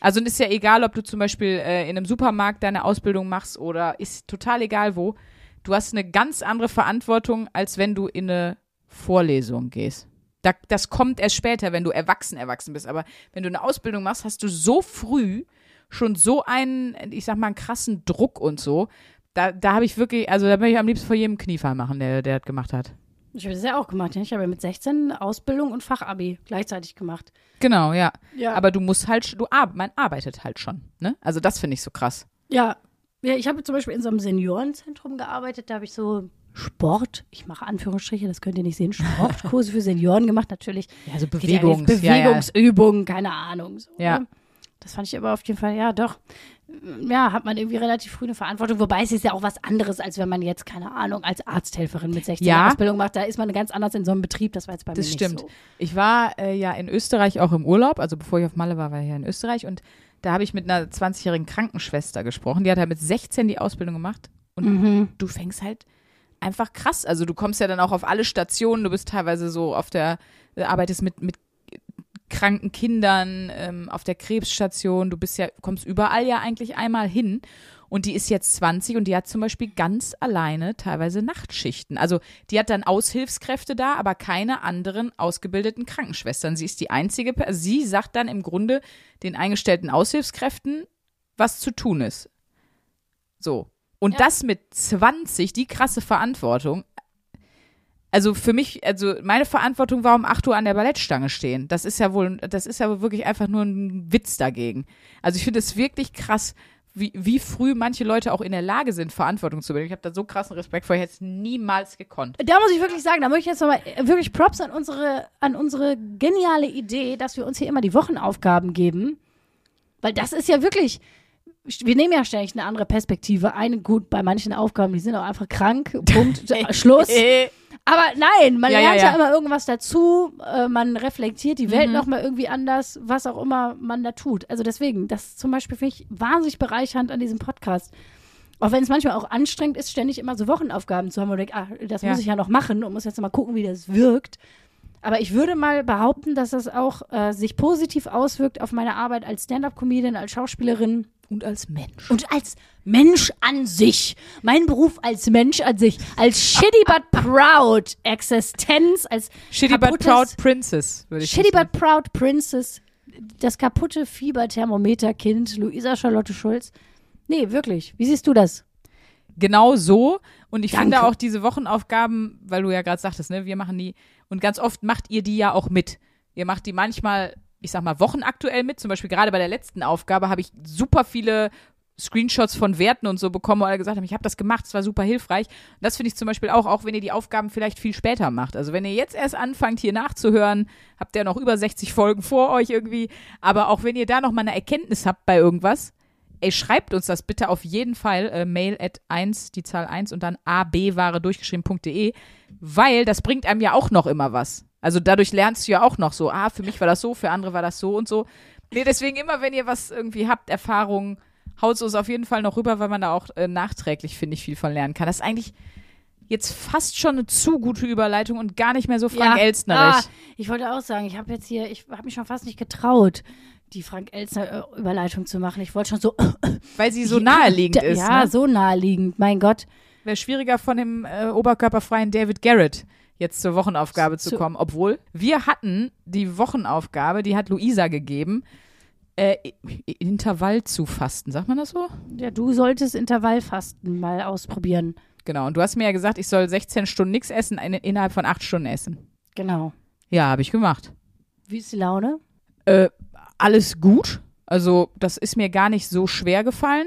Also ist ja egal, ob du zum Beispiel äh, in einem Supermarkt deine Ausbildung machst oder ist total egal wo. Du hast eine ganz andere Verantwortung, als wenn du in eine Vorlesung gehst. Da, das kommt erst später, wenn du erwachsen erwachsen bist. Aber wenn du eine Ausbildung machst, hast du so früh schon so einen, ich sag mal, einen krassen Druck und so. Da, da habe ich wirklich, also da möchte ich am liebsten vor jedem Kniefall machen, der, der das gemacht hat. Ich habe das ja auch gemacht. Ja. Ich habe ja mit 16 Ausbildung und Fachabi gleichzeitig gemacht. Genau, ja. Ja. Aber du musst halt, du man arbeitet halt schon, ne? Also das finde ich so krass. Ja, ja ich habe zum Beispiel in so einem Seniorenzentrum gearbeitet. Da habe ich so Sport, ich mache Anführungsstriche, das könnt ihr nicht sehen, Sportkurse für Senioren gemacht, natürlich. Ja, so Geht ja Bewegungs, jetzt ja, ja. Bewegungsübungen, keine Ahnung. So, Ja. ne? Das fand ich aber auf jeden Fall, ja, doch. Ja, hat man irgendwie relativ früh eine Verantwortung. Wobei es ist ja auch was anderes, als wenn man jetzt, keine Ahnung, als Arzthelferin mit 16 Ja. Ausbildung macht. Da ist man ganz anders in so einem Betrieb. Das war jetzt bei Das mir stimmt. nicht so. Ich war äh, ja in Österreich auch im Urlaub, also bevor ich auf Malle war, war ich ja in Österreich und da habe ich mit einer 20-jährigen Krankenschwester gesprochen. Die hat halt mit 16 die Ausbildung gemacht und Mhm. du fängst halt einfach krass. Also du kommst ja dann auch auf alle Stationen, du bist teilweise so auf der, äh, arbeitest mit, mit kranken Kindern, ähm, auf der Krebsstation, du bist ja, kommst überall ja eigentlich einmal hin. Und die ist jetzt 20 und die hat zum Beispiel ganz alleine teilweise Nachtschichten. Also die hat dann Aushilfskräfte da, aber keine anderen ausgebildeten Krankenschwestern. Sie ist die einzige, sie sagt dann im Grunde den eingestellten Aushilfskräften, was zu tun ist. So. Und das mit 20, die krasse Verantwortung. Also für mich, also meine Verantwortung war um 8 Uhr an der Ballettstange stehen. Das ist ja wohl, das ist ja wohl wirklich einfach nur ein Witz dagegen. Also ich finde es wirklich krass, wie, wie früh manche Leute auch in der Lage sind, Verantwortung zu übernehmen. Ich habe da so krassen Respekt vor, ich hätte es niemals gekonnt. Da muss ich wirklich sagen, da möchte ich jetzt nochmal wirklich Props an unsere, an unsere geniale Idee, dass wir uns hier immer die Wochenaufgaben geben. Weil das ist ja wirklich, wir nehmen ja ständig eine andere Perspektive ein. Gut, bei manchen Aufgaben, die sind auch einfach krank. Punkt. Schluss. Aber nein, man Ja, ja, lernt ja, ja. immer irgendwas dazu, äh, man reflektiert die Welt Mhm. nochmal irgendwie anders, was auch immer man da tut. Also deswegen, das zum Beispiel finde ich wahnsinnig bereichernd an diesem Podcast. Auch wenn es manchmal auch anstrengend ist, ständig immer so Wochenaufgaben zu haben, wo du denkst, ah, das Ja. muss ich ja noch machen und muss jetzt mal gucken, wie das wirkt. Aber ich würde mal behaupten, dass das auch äh, sich positiv auswirkt auf meine Arbeit als Stand-up-Comedian, als Schauspielerin und als Mensch. und als Mensch an sich. Mein Beruf als Mensch an sich. Als shitty but proud Existenz, als Shitty but proud princess, würde ich Shitty but proud Princess. Das kaputte Fieberthermometerkind, Luisa Charlotte Schulz. Nee, wirklich. Wie siehst du das? Genau so. Und ich Danke. finde auch diese Wochenaufgaben, weil du ja gerade sagtest, ne, wir machen die, und ganz oft macht ihr die ja auch mit. Ihr macht die manchmal, ich sag mal, wochenaktuell mit. Zum Beispiel gerade bei der letzten Aufgabe habe ich super viele Screenshots von Werten und so bekommen, wo alle gesagt haben, ich habe das gemacht, es war super hilfreich. Und das finde ich zum Beispiel auch, auch wenn ihr die Aufgaben vielleicht viel später macht. Also wenn ihr jetzt erst anfangt, hier nachzuhören, habt ihr noch über 60 Folgen vor euch irgendwie. Aber auch wenn ihr da noch mal eine Erkenntnis habt bei irgendwas, ey, schreibt uns das bitte auf jeden Fall, äh, mail at 1, die Zahl 1 und dann abware durchgeschrieben.de, weil das bringt einem ja auch noch immer was. Also dadurch lernst du ja auch noch so, ah, für mich war das so, für andere war das so und so. Nee, deswegen immer, wenn ihr was irgendwie habt, Erfahrungen, haut uns auf jeden Fall noch rüber, weil man da auch äh, nachträglich, finde ich, viel von lernen kann. Das ist eigentlich jetzt fast schon eine zu gute Überleitung und gar nicht mehr so Frank Ja. Elstnerisch. Ah, ich wollte auch sagen, ich habe jetzt hier, ich habe mich schon fast nicht getraut, die Frank Elstner äh, Überleitung zu machen. Ich wollte schon so Weil sie so naheliegend ist. Ja, ne? so naheliegend. Mein Gott. Wäre schwieriger von dem äh, oberkörperfreien David Garrett jetzt zur Wochenaufgabe zu, Zu- kommen. Obwohl, wir hatten die Wochenaufgabe, die hat Luisa gegeben, äh, Intervall zu fasten. Sagt man das so? Ja, du solltest Intervallfasten mal ausprobieren. Genau. Und du hast mir ja gesagt, ich soll 16 Stunden nichts essen, eine, innerhalb von 8 Stunden essen. Genau. Ja, habe ich gemacht. Wie ist die Laune? Äh, alles gut. Also, das ist mir gar nicht so schwer gefallen.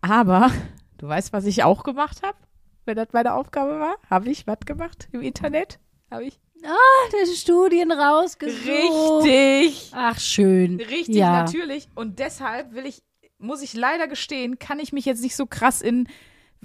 Aber du weißt, was ich auch gemacht habe, wenn das meine Aufgabe war? Habe ich was gemacht im Internet? Habe ich? Ah, die Studien rausgesucht. Richtig. Ach, schön. Richtig, ja. natürlich. Und deshalb will ich, muss ich leider gestehen, kann ich mich jetzt nicht so krass in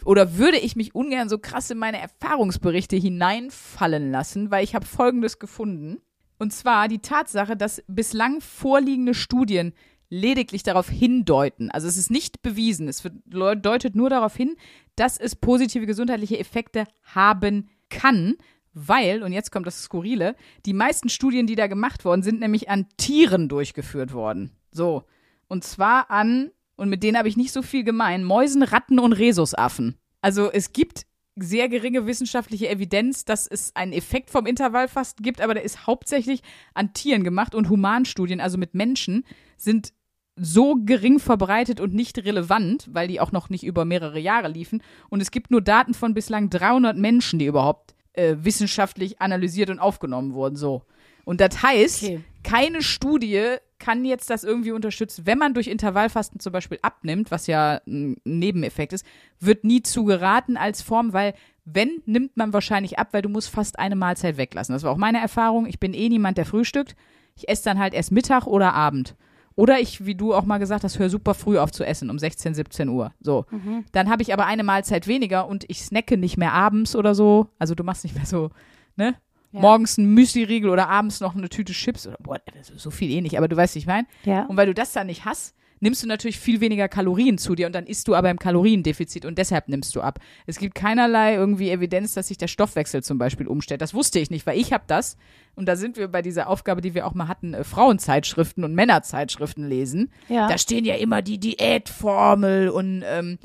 oder würde ich mich ungern so krass in meine Erfahrungsberichte hineinfallen lassen, weil ich habe Folgendes gefunden. Und zwar die Tatsache, dass bislang vorliegende Studien lediglich darauf hindeuten, also es ist nicht bewiesen, es deutet nur darauf hin, dass es positive gesundheitliche Effekte haben kann, weil, und jetzt kommt das Skurrile, die meisten Studien, die da gemacht worden sind, nämlich an Tieren durchgeführt worden. So. Und zwar an, und mit denen habe ich nicht so viel gemein, Mäusen, Ratten und Rhesusaffen. Also es gibt sehr geringe wissenschaftliche Evidenz, dass es einen Effekt vom Intervallfasten gibt, aber der ist hauptsächlich an Tieren gemacht und Humanstudien, also mit Menschen, sind so gering verbreitet und nicht relevant, weil die auch noch nicht über mehrere Jahre liefen. Und es gibt nur Daten von bislang 300 Menschen, die überhaupt äh, wissenschaftlich analysiert und aufgenommen wurden. So. Und das heißt, Okay. keine Studie kann jetzt das irgendwie unterstützen. Wenn man durch Intervallfasten zum Beispiel abnimmt, was ja ein Nebeneffekt ist, wird nie zu geraten als Form, weil wenn, nimmt man wahrscheinlich ab, weil du musst fast eine Mahlzeit weglassen. Das war auch meine Erfahrung. Ich bin eh niemand, der frühstückt. Ich esse dann halt erst Mittag oder Abend. Oder ich, wie du auch mal gesagt hast, höre super früh auf zu essen, um 16, 17 Uhr. So. Dann habe ich aber eine Mahlzeit weniger und ich snacke nicht mehr abends oder so. Also du machst nicht mehr so, ne? Ja. Morgens ein Müsli-Riegel oder abends noch eine Tüte Chips oder boah, so viel eh nicht, aber du weißt, wie ich meine. Ja. Und weil du das dann nicht hast, nimmst du natürlich viel weniger Kalorien zu dir und dann isst du aber im Kaloriendefizit und deshalb nimmst du ab. Es gibt keinerlei irgendwie Evidenz, dass sich der Stoffwechsel zum Beispiel umstellt. Das wusste ich nicht, weil ich habe das und da sind wir bei dieser Aufgabe, die wir auch mal hatten, äh, Frauenzeitschriften und Männerzeitschriften lesen. Ja. Da stehen ja immer die Diätformel und ähm,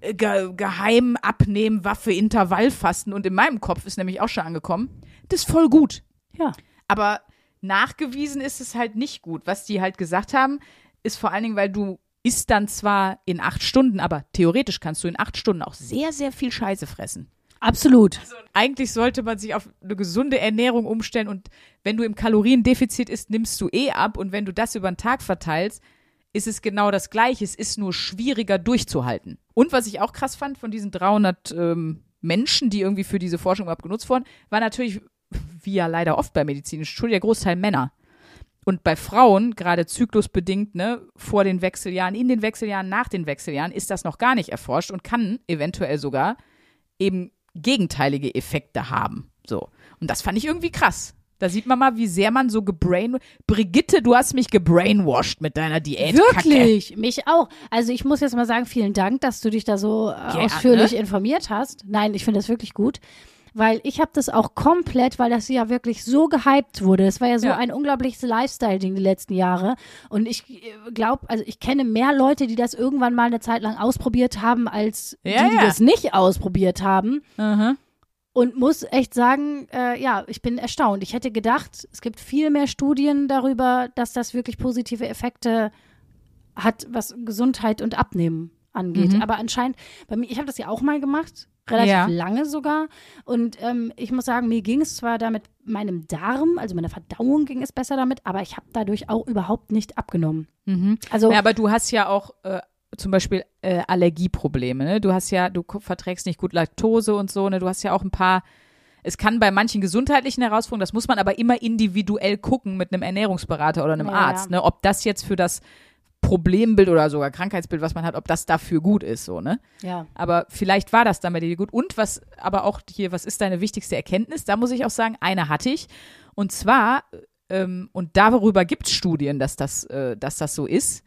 äh, ge geheim abnehmen, Waffe, Intervallfasten und in meinem Kopf ist nämlich auch schon angekommen, das ist voll gut. ja. Aber nachgewiesen ist es halt nicht gut. Was die halt gesagt haben, ist vor allen Dingen, weil du isst dann zwar in acht Stunden, aber theoretisch kannst du in acht Stunden auch sehr, sehr viel Scheiße fressen. Absolut. Eigentlich sollte man sich auf eine gesunde Ernährung umstellen und wenn du im Kaloriendefizit isst, nimmst du eh ab und wenn du das über den Tag verteilst, ist es genau das Gleiche. Es ist nur schwieriger durchzuhalten. Und was ich auch krass fand von diesen 300 ähm, Menschen, die irgendwie für diese Forschung überhaupt genutzt wurden, war natürlich, wie ja leider oft bei medizinischen Studien, der Großteil Männer. Und bei Frauen, gerade zyklusbedingt, ne, vor den Wechseljahren, in den Wechseljahren, nach den Wechseljahren, ist das noch gar nicht erforscht und kann eventuell sogar eben gegenteilige Effekte haben. So. Und das fand ich irgendwie krass. Da sieht man mal, wie sehr man so gebrain. Brigitte, du hast mich gebrainwashed mit deiner Diät. Wirklich, mich auch. Also ich muss jetzt mal sagen, vielen Dank, dass du dich da so äh, ausführlich informiert hast. Nein, ich finde das wirklich gut. Weil ich habe das auch komplett, weil das ja wirklich so gehypt wurde. Es war ja so Ja. ein unglaubliches Lifestyle-Ding die letzten Jahre. Und ich glaube, also ich kenne mehr Leute, die das irgendwann mal eine Zeit lang ausprobiert haben, als Ja, die, die ja. das nicht ausprobiert haben. Mhm. Und muss echt sagen, äh, ja, ich bin erstaunt. Ich hätte gedacht, es gibt viel mehr Studien darüber, dass das wirklich positive Effekte hat, was Gesundheit und Abnehmen angeht. Mhm. Aber anscheinend, bei mir, ich habe das ja auch mal gemacht, relativ Ja. lange sogar. Und ähm, ich muss sagen, mir ging es zwar damit meinem Darm, also meiner Verdauung ging es besser damit, aber ich habe dadurch auch überhaupt nicht abgenommen. Mhm. Also Ja, aber du hast ja auch äh, zum Beispiel äh, Allergieprobleme. Ne? Du hast ja, du verträgst nicht gut Laktose und so. Ne? Du hast ja auch ein paar. Es kann bei manchen gesundheitlichen Herausforderungen, das muss man aber immer individuell gucken mit einem Ernährungsberater oder einem Ja, Arzt, ne? ob das jetzt für das Problembild oder sogar Krankheitsbild, was man hat, ob das dafür gut ist, so, ne? Ja. Aber vielleicht war das dann bei dir gut. Und was, aber auch hier, was ist deine wichtigste Erkenntnis? Da muss ich auch sagen, eine hatte ich. Und zwar, ähm, und darüber gibt es Studien, dass das, äh, dass das so ist.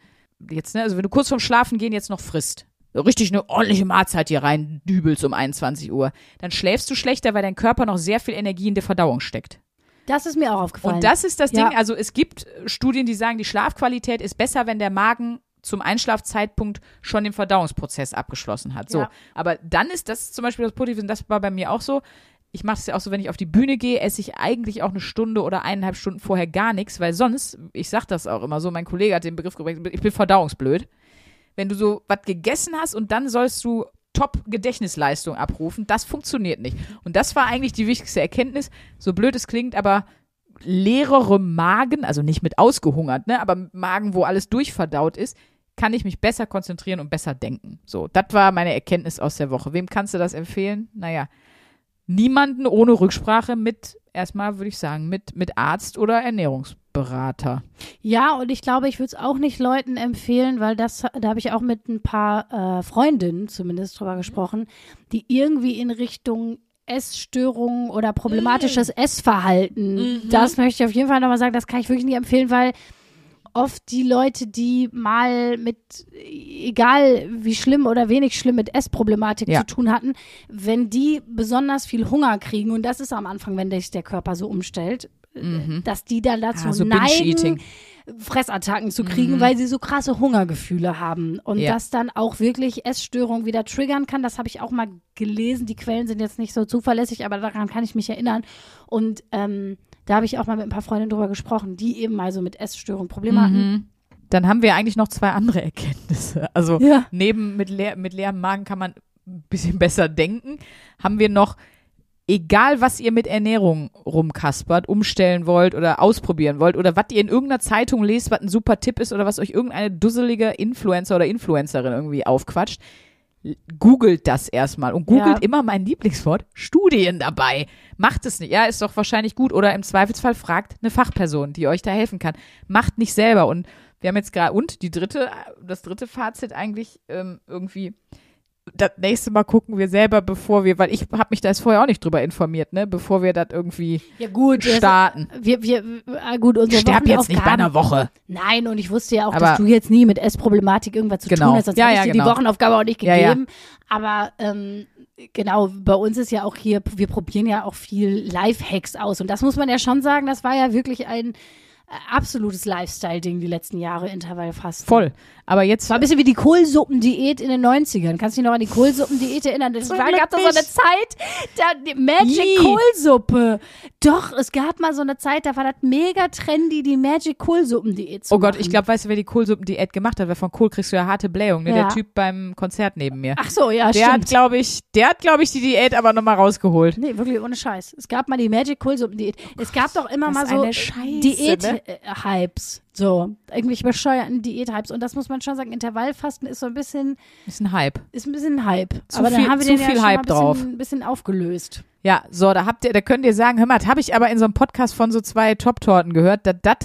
Jetzt, ne, also wenn du kurz vorm Schlafen gehen jetzt noch frisst, richtig eine ordentliche Mahlzeit hier rein dübelst um 21 Uhr, dann schläfst du schlechter, weil dein Körper noch sehr viel Energie in der Verdauung steckt. Das ist mir auch aufgefallen. Und das ist das Ja. Ding, also es gibt Studien, die sagen, die Schlafqualität ist besser, wenn der Magen zum Einschlafzeitpunkt schon den Verdauungsprozess abgeschlossen hat. So, Ja. aber dann ist das zum Beispiel das Positive, und das war bei mir auch so. Ich mache es ja auch so, wenn ich auf die Bühne gehe, esse ich eigentlich auch eine Stunde oder eineinhalb Stunden vorher gar nichts, weil sonst, ich sag das auch immer so, mein Kollege hat den Begriff gebracht, ich bin verdauungsblöd. Wenn du so was gegessen hast und dann sollst du Top-Gedächtnisleistung abrufen, das funktioniert nicht. Und das war eigentlich die wichtigste Erkenntnis, so blöd es klingt, aber leerere Magen, also nicht mit ausgehungert, ne, aber Magen, wo alles durchverdaut ist, kann ich mich besser konzentrieren und besser denken. So, das war meine Erkenntnis aus der Woche. Wem kannst du das empfehlen? Naja, niemanden ohne Rücksprache mit, erstmal würde ich sagen, mit, mit Arzt oder Ernährungsberater. Ja, und ich glaube, ich würde es auch nicht Leuten empfehlen, weil das, da habe ich auch mit ein paar äh, Freundinnen zumindest drüber gesprochen, die irgendwie in Richtung Essstörungen oder problematisches Essverhalten, das möchte ich auf jeden Fall nochmal sagen, das kann ich wirklich nicht empfehlen, weil oft die Leute, die mal mit, egal wie schlimm oder wenig schlimm mit Essproblematik Ja. zu tun hatten, wenn die besonders viel Hunger kriegen, und das ist am Anfang, wenn sich der Körper so umstellt, äh, dass die dann dazu Ah, so neigen. Fressattacken zu kriegen, weil sie so krasse Hungergefühle haben. Und Ja. das dann auch wirklich Essstörungen wieder triggern kann. Das habe ich auch mal gelesen. Die Quellen sind jetzt nicht so zuverlässig, aber daran kann ich mich erinnern. Und ähm, da habe ich auch mal mit ein paar Freundinnen drüber gesprochen, die eben mal so mit Essstörungen Probleme hatten. Dann haben wir eigentlich noch zwei andere Erkenntnisse. Also Ja. neben mit, leer, mit leerem Magen kann man ein bisschen besser denken, haben wir noch, egal was ihr mit Ernährung rumkaspert, umstellen wollt oder ausprobieren wollt oder was ihr in irgendeiner Zeitung lest, was ein super Tipp ist oder was euch irgendeine dusselige Influencer oder Influencerin irgendwie aufquatscht, googelt das erstmal und googelt Ja. immer mein Lieblingswort, Studien dabei. Macht es nicht. Ja, ist doch wahrscheinlich gut. Oder im Zweifelsfall fragt eine Fachperson, die euch da helfen kann. Macht nicht selber. Und wir haben jetzt gerade, und die dritte, das dritte Fazit eigentlich ähm, irgendwie, das nächste Mal gucken wir selber, bevor wir, weil ich habe mich da jetzt vorher auch nicht drüber informiert, ne, bevor wir das irgendwie Ja gut, starten. wir, wir, ah, gut, unsere Sterb jetzt nicht bei einer Woche. Nein, und ich wusste ja auch, Aber- dass du jetzt nie mit Essproblematik irgendwas zu Genau. tun hast, sonst Ja, hätte ich ja, dir genau. die Wochenaufgabe auch nicht Ja, ja. gegeben. Aber ähm, genau, bei uns ist ja auch hier, wir probieren ja auch viel Life-Hacks aus. Und das muss man ja schon sagen, das war ja wirklich ein äh, absolutes Lifestyle-Ding die letzten Jahre, Intervallfasten. Voll. Aber jetzt war ein bisschen wie die Kohlsuppendiät in den 90ern. Kannst du dich noch an die Kohlsuppendiät erinnern? Es war, gab da so eine. Zeit, da, die Magic. Kohlsuppe. Doch, es gab mal so eine Zeit, da war das mega trendy, die Magic Kohlsuppendiät zu Oh Gott, machen. ich glaube, weißt du, wer die Kohlsuppendiät gemacht hat? Weil von Kohl kriegst du ja harte Blähung, ne? Ja. Der Typ beim Konzert neben mir. Ach so, ja, der hat, stimmt. glaube ich, der hat, glaube ich, die Diät aber nochmal rausgeholt. Nee, wirklich ohne Scheiß. Es gab mal die Magic Kohlsuppendiät. es gab doch immer mal so eine Scheiße, Diät-Hypes. So, irgendwelche bescheuerten Diät-Hypes. Und das muss man schon sagen, Intervallfasten ist so ein bisschen, Ist ein Hype. ist ein bisschen ein Hype. Zu Aber dann viel- haben wir zu den ja viel schon mal Hype ein bisschen, bisschen aufgelöst. Ja, so, da habt ihr, da könnt ihr sagen, hör mal, das habe ich aber in so einem Podcast von so zwei Top-Torten gehört, dass das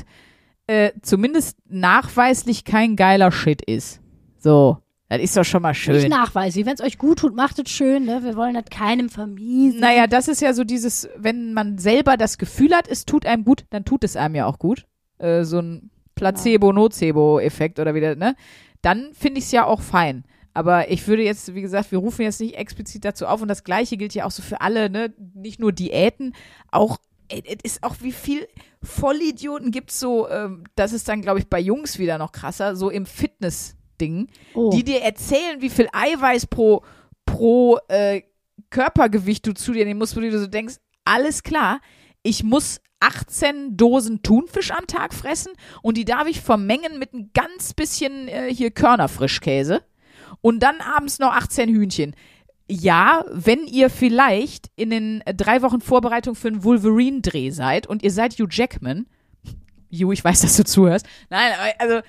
äh, zumindest nachweislich kein geiler Shit ist. So, das ist doch schon mal Nicht schön. nachweislich. Wenn es euch gut tut, macht es schön. Ne? Wir wollen das keinem vermiesen. Naja, das ist ja so dieses, wenn man selber das Gefühl hat, es tut einem gut, dann tut es einem ja auch gut. Äh, so ein Placebo-Nocebo-Effekt oder wieder, ne? Dann finde ich es ja auch fein. Aber ich würde jetzt, wie gesagt, wir rufen jetzt nicht explizit dazu auf und das Gleiche gilt ja auch so für alle, ne? Nicht nur Diäten, auch es ist auch wie viel Vollidioten gibt's so, ähm, das ist dann, glaube ich, bei Jungs wieder noch krasser, so im Fitness-Ding, Oh. die dir erzählen, wie viel Eiweiß pro, pro äh, Körpergewicht du zu dir nehmen musst, wo du dir so denkst, alles klar, ich muss 18 Dosen Thunfisch am Tag fressen und die darf ich vermengen mit ein ganz bisschen äh, hier Körnerfrischkäse und dann abends noch 18 Hühnchen. Ja, wenn ihr vielleicht in den äh, drei Wochen Vorbereitung für einen Wolverine-Dreh seid und ihr seid Hugh Jackman, Hugh, ich weiß, dass du zuhörst. Nein, also,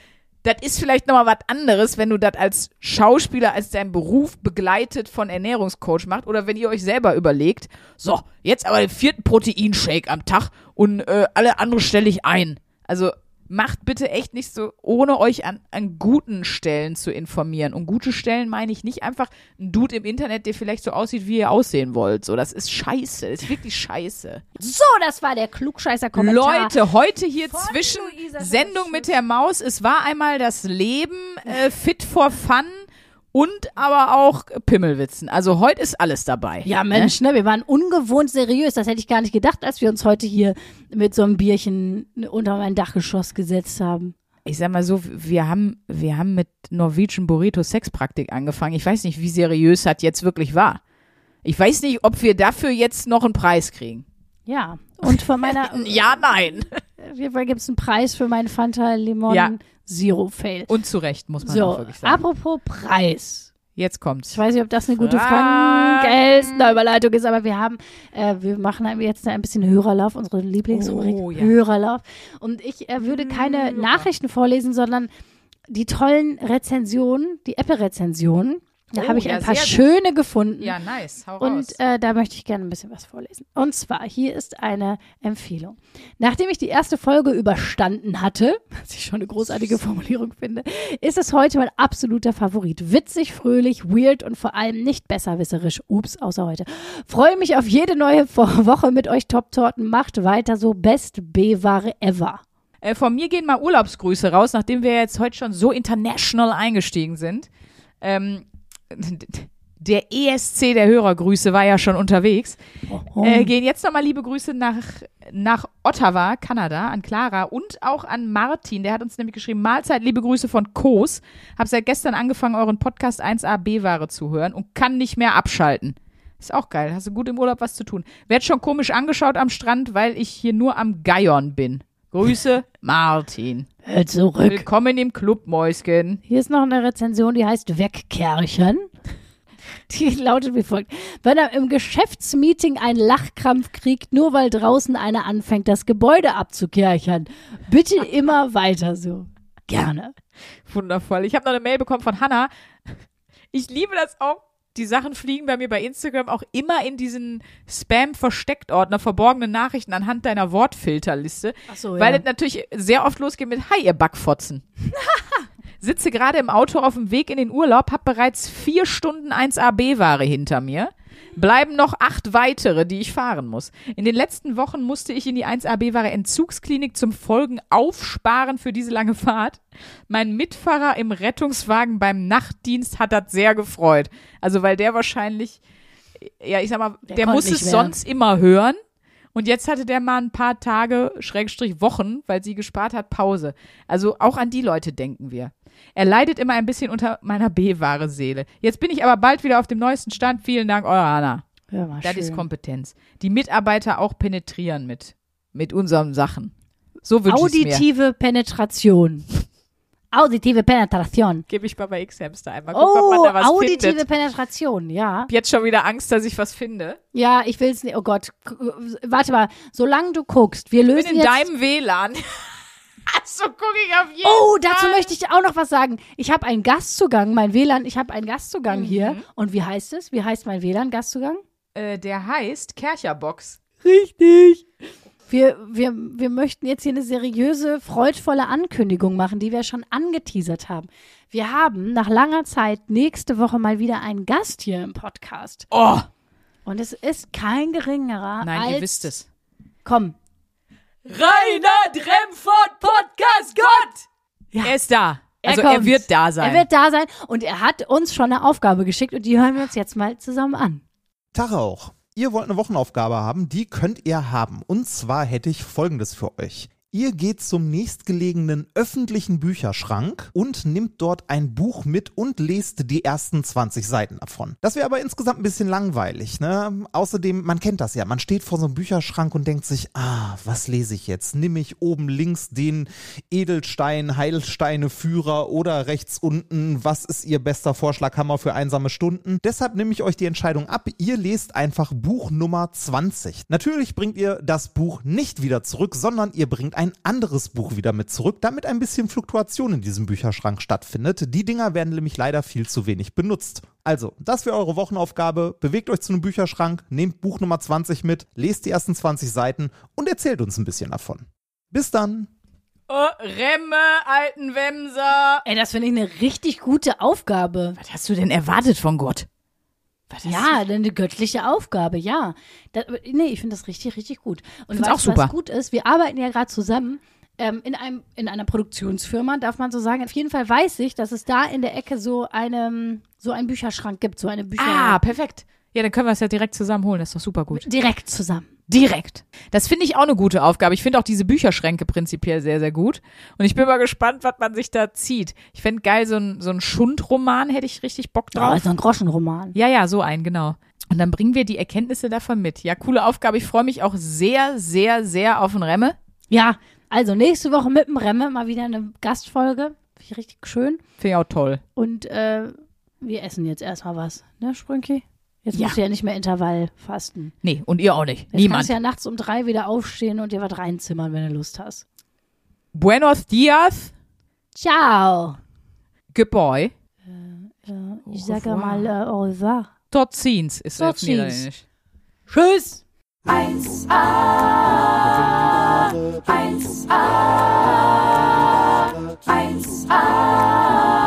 das ist vielleicht nochmal was anderes, wenn du das als Schauspieler, als dein Beruf begleitet von Ernährungscoach macht oder wenn ihr euch selber überlegt, so, jetzt aber den vierten Proteinshake am Tag und äh, alle andere stelle ich ein. Also, macht bitte echt nicht so, ohne euch an, an guten Stellen zu informieren. Und gute Stellen meine ich nicht einfach ein Dude im Internet, der vielleicht so aussieht, wie ihr aussehen wollt. So, das ist scheiße. Das ist wirklich scheiße. So, das war der Klugscheißer-Kommentar. Leute, heute hier Von zwischen Luisa Sendung mit der Maus, es war einmal das Leben, äh, fit for fun und aber auch Pimmelwitzen. Also heute ist alles dabei. Ja, Mensch, ne? wir waren ungewohnt seriös. Das hätte ich gar nicht gedacht, als wir uns heute hier mit so einem Bierchen unter mein Dachgeschoss gesetzt haben. Ich sag mal so, wir haben, wir haben mit Norwegian Burrito Sexpraktik angefangen. Ich weiß nicht, wie seriös das jetzt wirklich war. Ich weiß nicht, ob wir dafür jetzt noch einen Preis kriegen. Ja, und von meiner, Ja, nein. Auf jeden Fall gibt es einen Preis für meinen Fanta Limon Ja. Zero Fail. Und zu Recht, muss man auch So, wirklich sagen. apropos Preis. Jetzt kommt's. Ich weiß nicht, ob das eine gute Fragen. Überleitung ist, aber wir haben, äh, wir machen jetzt ein bisschen Hörerlauf, unsere Lieblingsrubrik Oh, ja. Hörerlauf. Und ich äh, würde keine Nachrichten vorlesen, sondern die tollen Rezensionen, die Apple-Rezensionen. Da Oh, habe ich ja, ein paar sehr gut. schöne gefunden. Ja, nice. Hau. Und äh, da möchte ich gerne ein bisschen was vorlesen. Und zwar, hier ist eine Empfehlung. Nachdem ich die erste Folge überstanden hatte, was ich schon eine großartige Formulierung finde, ist es heute mein absoluter Favorit. Witzig, fröhlich, weird und vor allem nicht besserwisserisch. Ups, außer heute. Freue mich auf jede neue Wo- Woche mit euch Top-Torten. Macht weiter so. Best B-Ware ever. Äh, von mir gehen mal Urlaubsgrüße raus, nachdem wir jetzt heute schon so international eingestiegen sind. Ähm, der ESC der Hörergrüße war ja schon unterwegs. Äh, gehen jetzt nochmal liebe Grüße nach, nach Ottawa, Kanada, an Clara und auch an Martin. Der hat uns nämlich geschrieben, Mahlzeit, liebe Grüße von Kos. Hab seit gestern angefangen, euren Podcast 1A B-Ware zu hören und kann nicht mehr abschalten. Ist auch geil. Hast du gut im Urlaub was zu tun. Werd schon komisch angeschaut am Strand, weil ich hier nur am Geiern bin. Grüße, Martin. Hör zurück. Willkommen im Club, Mäuschen. Hier ist noch eine Rezension, die heißt Wegkerchen. Die lautet wie folgt. Wenn er im Geschäftsmeeting einen Lachkrampf kriegt, nur weil draußen einer anfängt, das Gebäude abzukerchern. Bitte immer weiter so. Gerne. Wundervoll. Ich habe noch eine Mail bekommen von Hannah. Ich liebe das auch. Die Sachen fliegen bei mir bei Instagram auch immer in diesen Spam-Versteckt-Ordner, verborgene Nachrichten anhand deiner Wortfilterliste. Ach so, Weil es natürlich sehr oft losgeht mit Hi, ihr Backfotzen. Sitze gerade im Auto auf dem Weg in den Urlaub, hab bereits vier Stunden 1AB-Ware hinter mir. Bleiben noch acht weitere, die ich fahren muss. In den letzten Wochen musste ich in die 1AB-Ware Entzugsklinik zum Folgen aufsparen für diese lange Fahrt. Mein Mitfahrer im Rettungswagen beim Nachtdienst hat das sehr gefreut. Also weil der wahrscheinlich, ja, ich sag mal, der, konnte muss es mehr. sonst immer hören. Und jetzt hatte der mal ein paar Tage, Schrägstrich Wochen, weil sie gespart hat, Pause. Also auch an die Leute denken wir. Er leidet immer ein bisschen unter meiner B-wahre Seele. Jetzt bin ich aber bald wieder auf dem neuesten Stand. Vielen Dank, eure Anna. Ja, Das schön. ist Kompetenz. Die Mitarbeiter auch penetrieren mit, mit unseren Sachen. So wünsche ich mir. Auditive Penetration. Auditive Penetration. Gebe ich mal bei X-Hamster einmal. Guck, ob Oh, man da was auditive findet. Penetration, ja. Ich jetzt schon wieder Angst, dass ich was finde. Ja, ich will's nicht. Oh Gott. K- Warte mal. Solange du guckst, wir Ich lösen bin in jetzt deinem WLAN. so gucke ich auf jeden Oh, dazu Fall. möchte ich auch noch was sagen. Ich habe einen Gastzugang, mein WLAN, ich habe einen Gastzugang Mhm. hier. Und wie heißt es? Wie heißt mein WLAN-Gastzugang? Äh, der heißt Kercherbox. Richtig. Wir, wir, wir möchten jetzt hier eine seriöse, freudvolle Ankündigung machen, die wir schon angeteasert haben. Wir haben nach langer Zeit nächste Woche mal wieder einen Gast hier im Podcast. Oh, Und es ist kein geringerer nein, als... ihr wisst es. Komm, Rainer Dremford Podcast Gott! Ja. Er ist da. er Also kommt. er wird da sein. Er wird da sein und er hat uns schon eine Aufgabe geschickt und die hören wir uns jetzt mal zusammen an. Tag auch. Ihr wollt eine Wochenaufgabe haben, die könnt ihr haben. Und zwar hätte ich folgendes für euch. Ihr geht zum nächstgelegenen öffentlichen Bücherschrank und nimmt dort ein Buch mit und lest die ersten 20 Seiten davon. Das wäre aber insgesamt ein bisschen langweilig. Ne? Außerdem, man kennt das ja, man steht vor so einem Bücherschrank und denkt sich, ah, was lese ich jetzt? Nimm ich oben links den Edelstein, Heilsteine Führer oder rechts unten, was ist Ihr bester Vorschlaghammer für einsame Stunden? Deshalb nehme ich euch die Entscheidung ab, ihr lest einfach Buch Nummer 20. Natürlich bringt ihr das Buch nicht wieder zurück, sondern ihr bringt ein anderes Buch wieder mit zurück, damit ein bisschen Fluktuation in diesem Bücherschrank stattfindet. Die Dinger werden nämlich leider viel zu wenig benutzt. Also, das wäre eure Wochenaufgabe. Bewegt euch zu einem Bücherschrank, nehmt Buch Nummer 20 mit, lest die ersten 20 Seiten und erzählt uns ein bisschen davon. Bis dann! Oh, Remme, alten Wemser. Ey, das finde ich eine richtig gute Aufgabe. Was hast du denn erwartet von Gott? Was Ja, eine göttliche Aufgabe, ja. Das, nee, ich finde das richtig, richtig gut. Und Find's weißt auch super. was gut ist? Wir arbeiten ja gerade zusammen ähm, in, einem, in einer Produktionsfirma, darf man so sagen. Auf jeden Fall weiß ich, dass es da in der Ecke so, eine, so einen Bücherschrank gibt, so eine Bücher... Ah, perfekt. Ja, dann können wir es ja direkt zusammenholen. Das ist doch super gut. Direkt zusammen. Direkt. Das finde ich auch eine gute Aufgabe. Ich finde auch diese Bücherschränke prinzipiell sehr, sehr gut. Und ich bin mal gespannt, was man sich da zieht. Ich fände geil, so ein, so ein Schundroman hätte ich richtig Bock Oh, drauf. so ein Groschenroman. Ja, ja, so ein, genau. Und dann bringen wir die Erkenntnisse davon mit. Ja, coole Aufgabe. Ich freue mich auch sehr, sehr, sehr auf den Remme. Ja, also nächste Woche mit dem Remme mal wieder eine Gastfolge. Finde ich richtig schön. Finde ich auch toll. Und äh, wir essen jetzt erstmal was, ne, Sprünki? Jetzt Ja. musst du ja nicht mehr Intervall fasten. Nee, und ihr auch nicht. Jetzt Niemand. kannst du ja nachts um drei wieder aufstehen und dir was reinzimmern, wenn du Lust hast. Buenos dias, Ciao. goodbye. Ja, ich Au sage mal äh, au revoir. Tot ziens ist Tot auf ziens. Tschüss. 1a, 1a, 1a,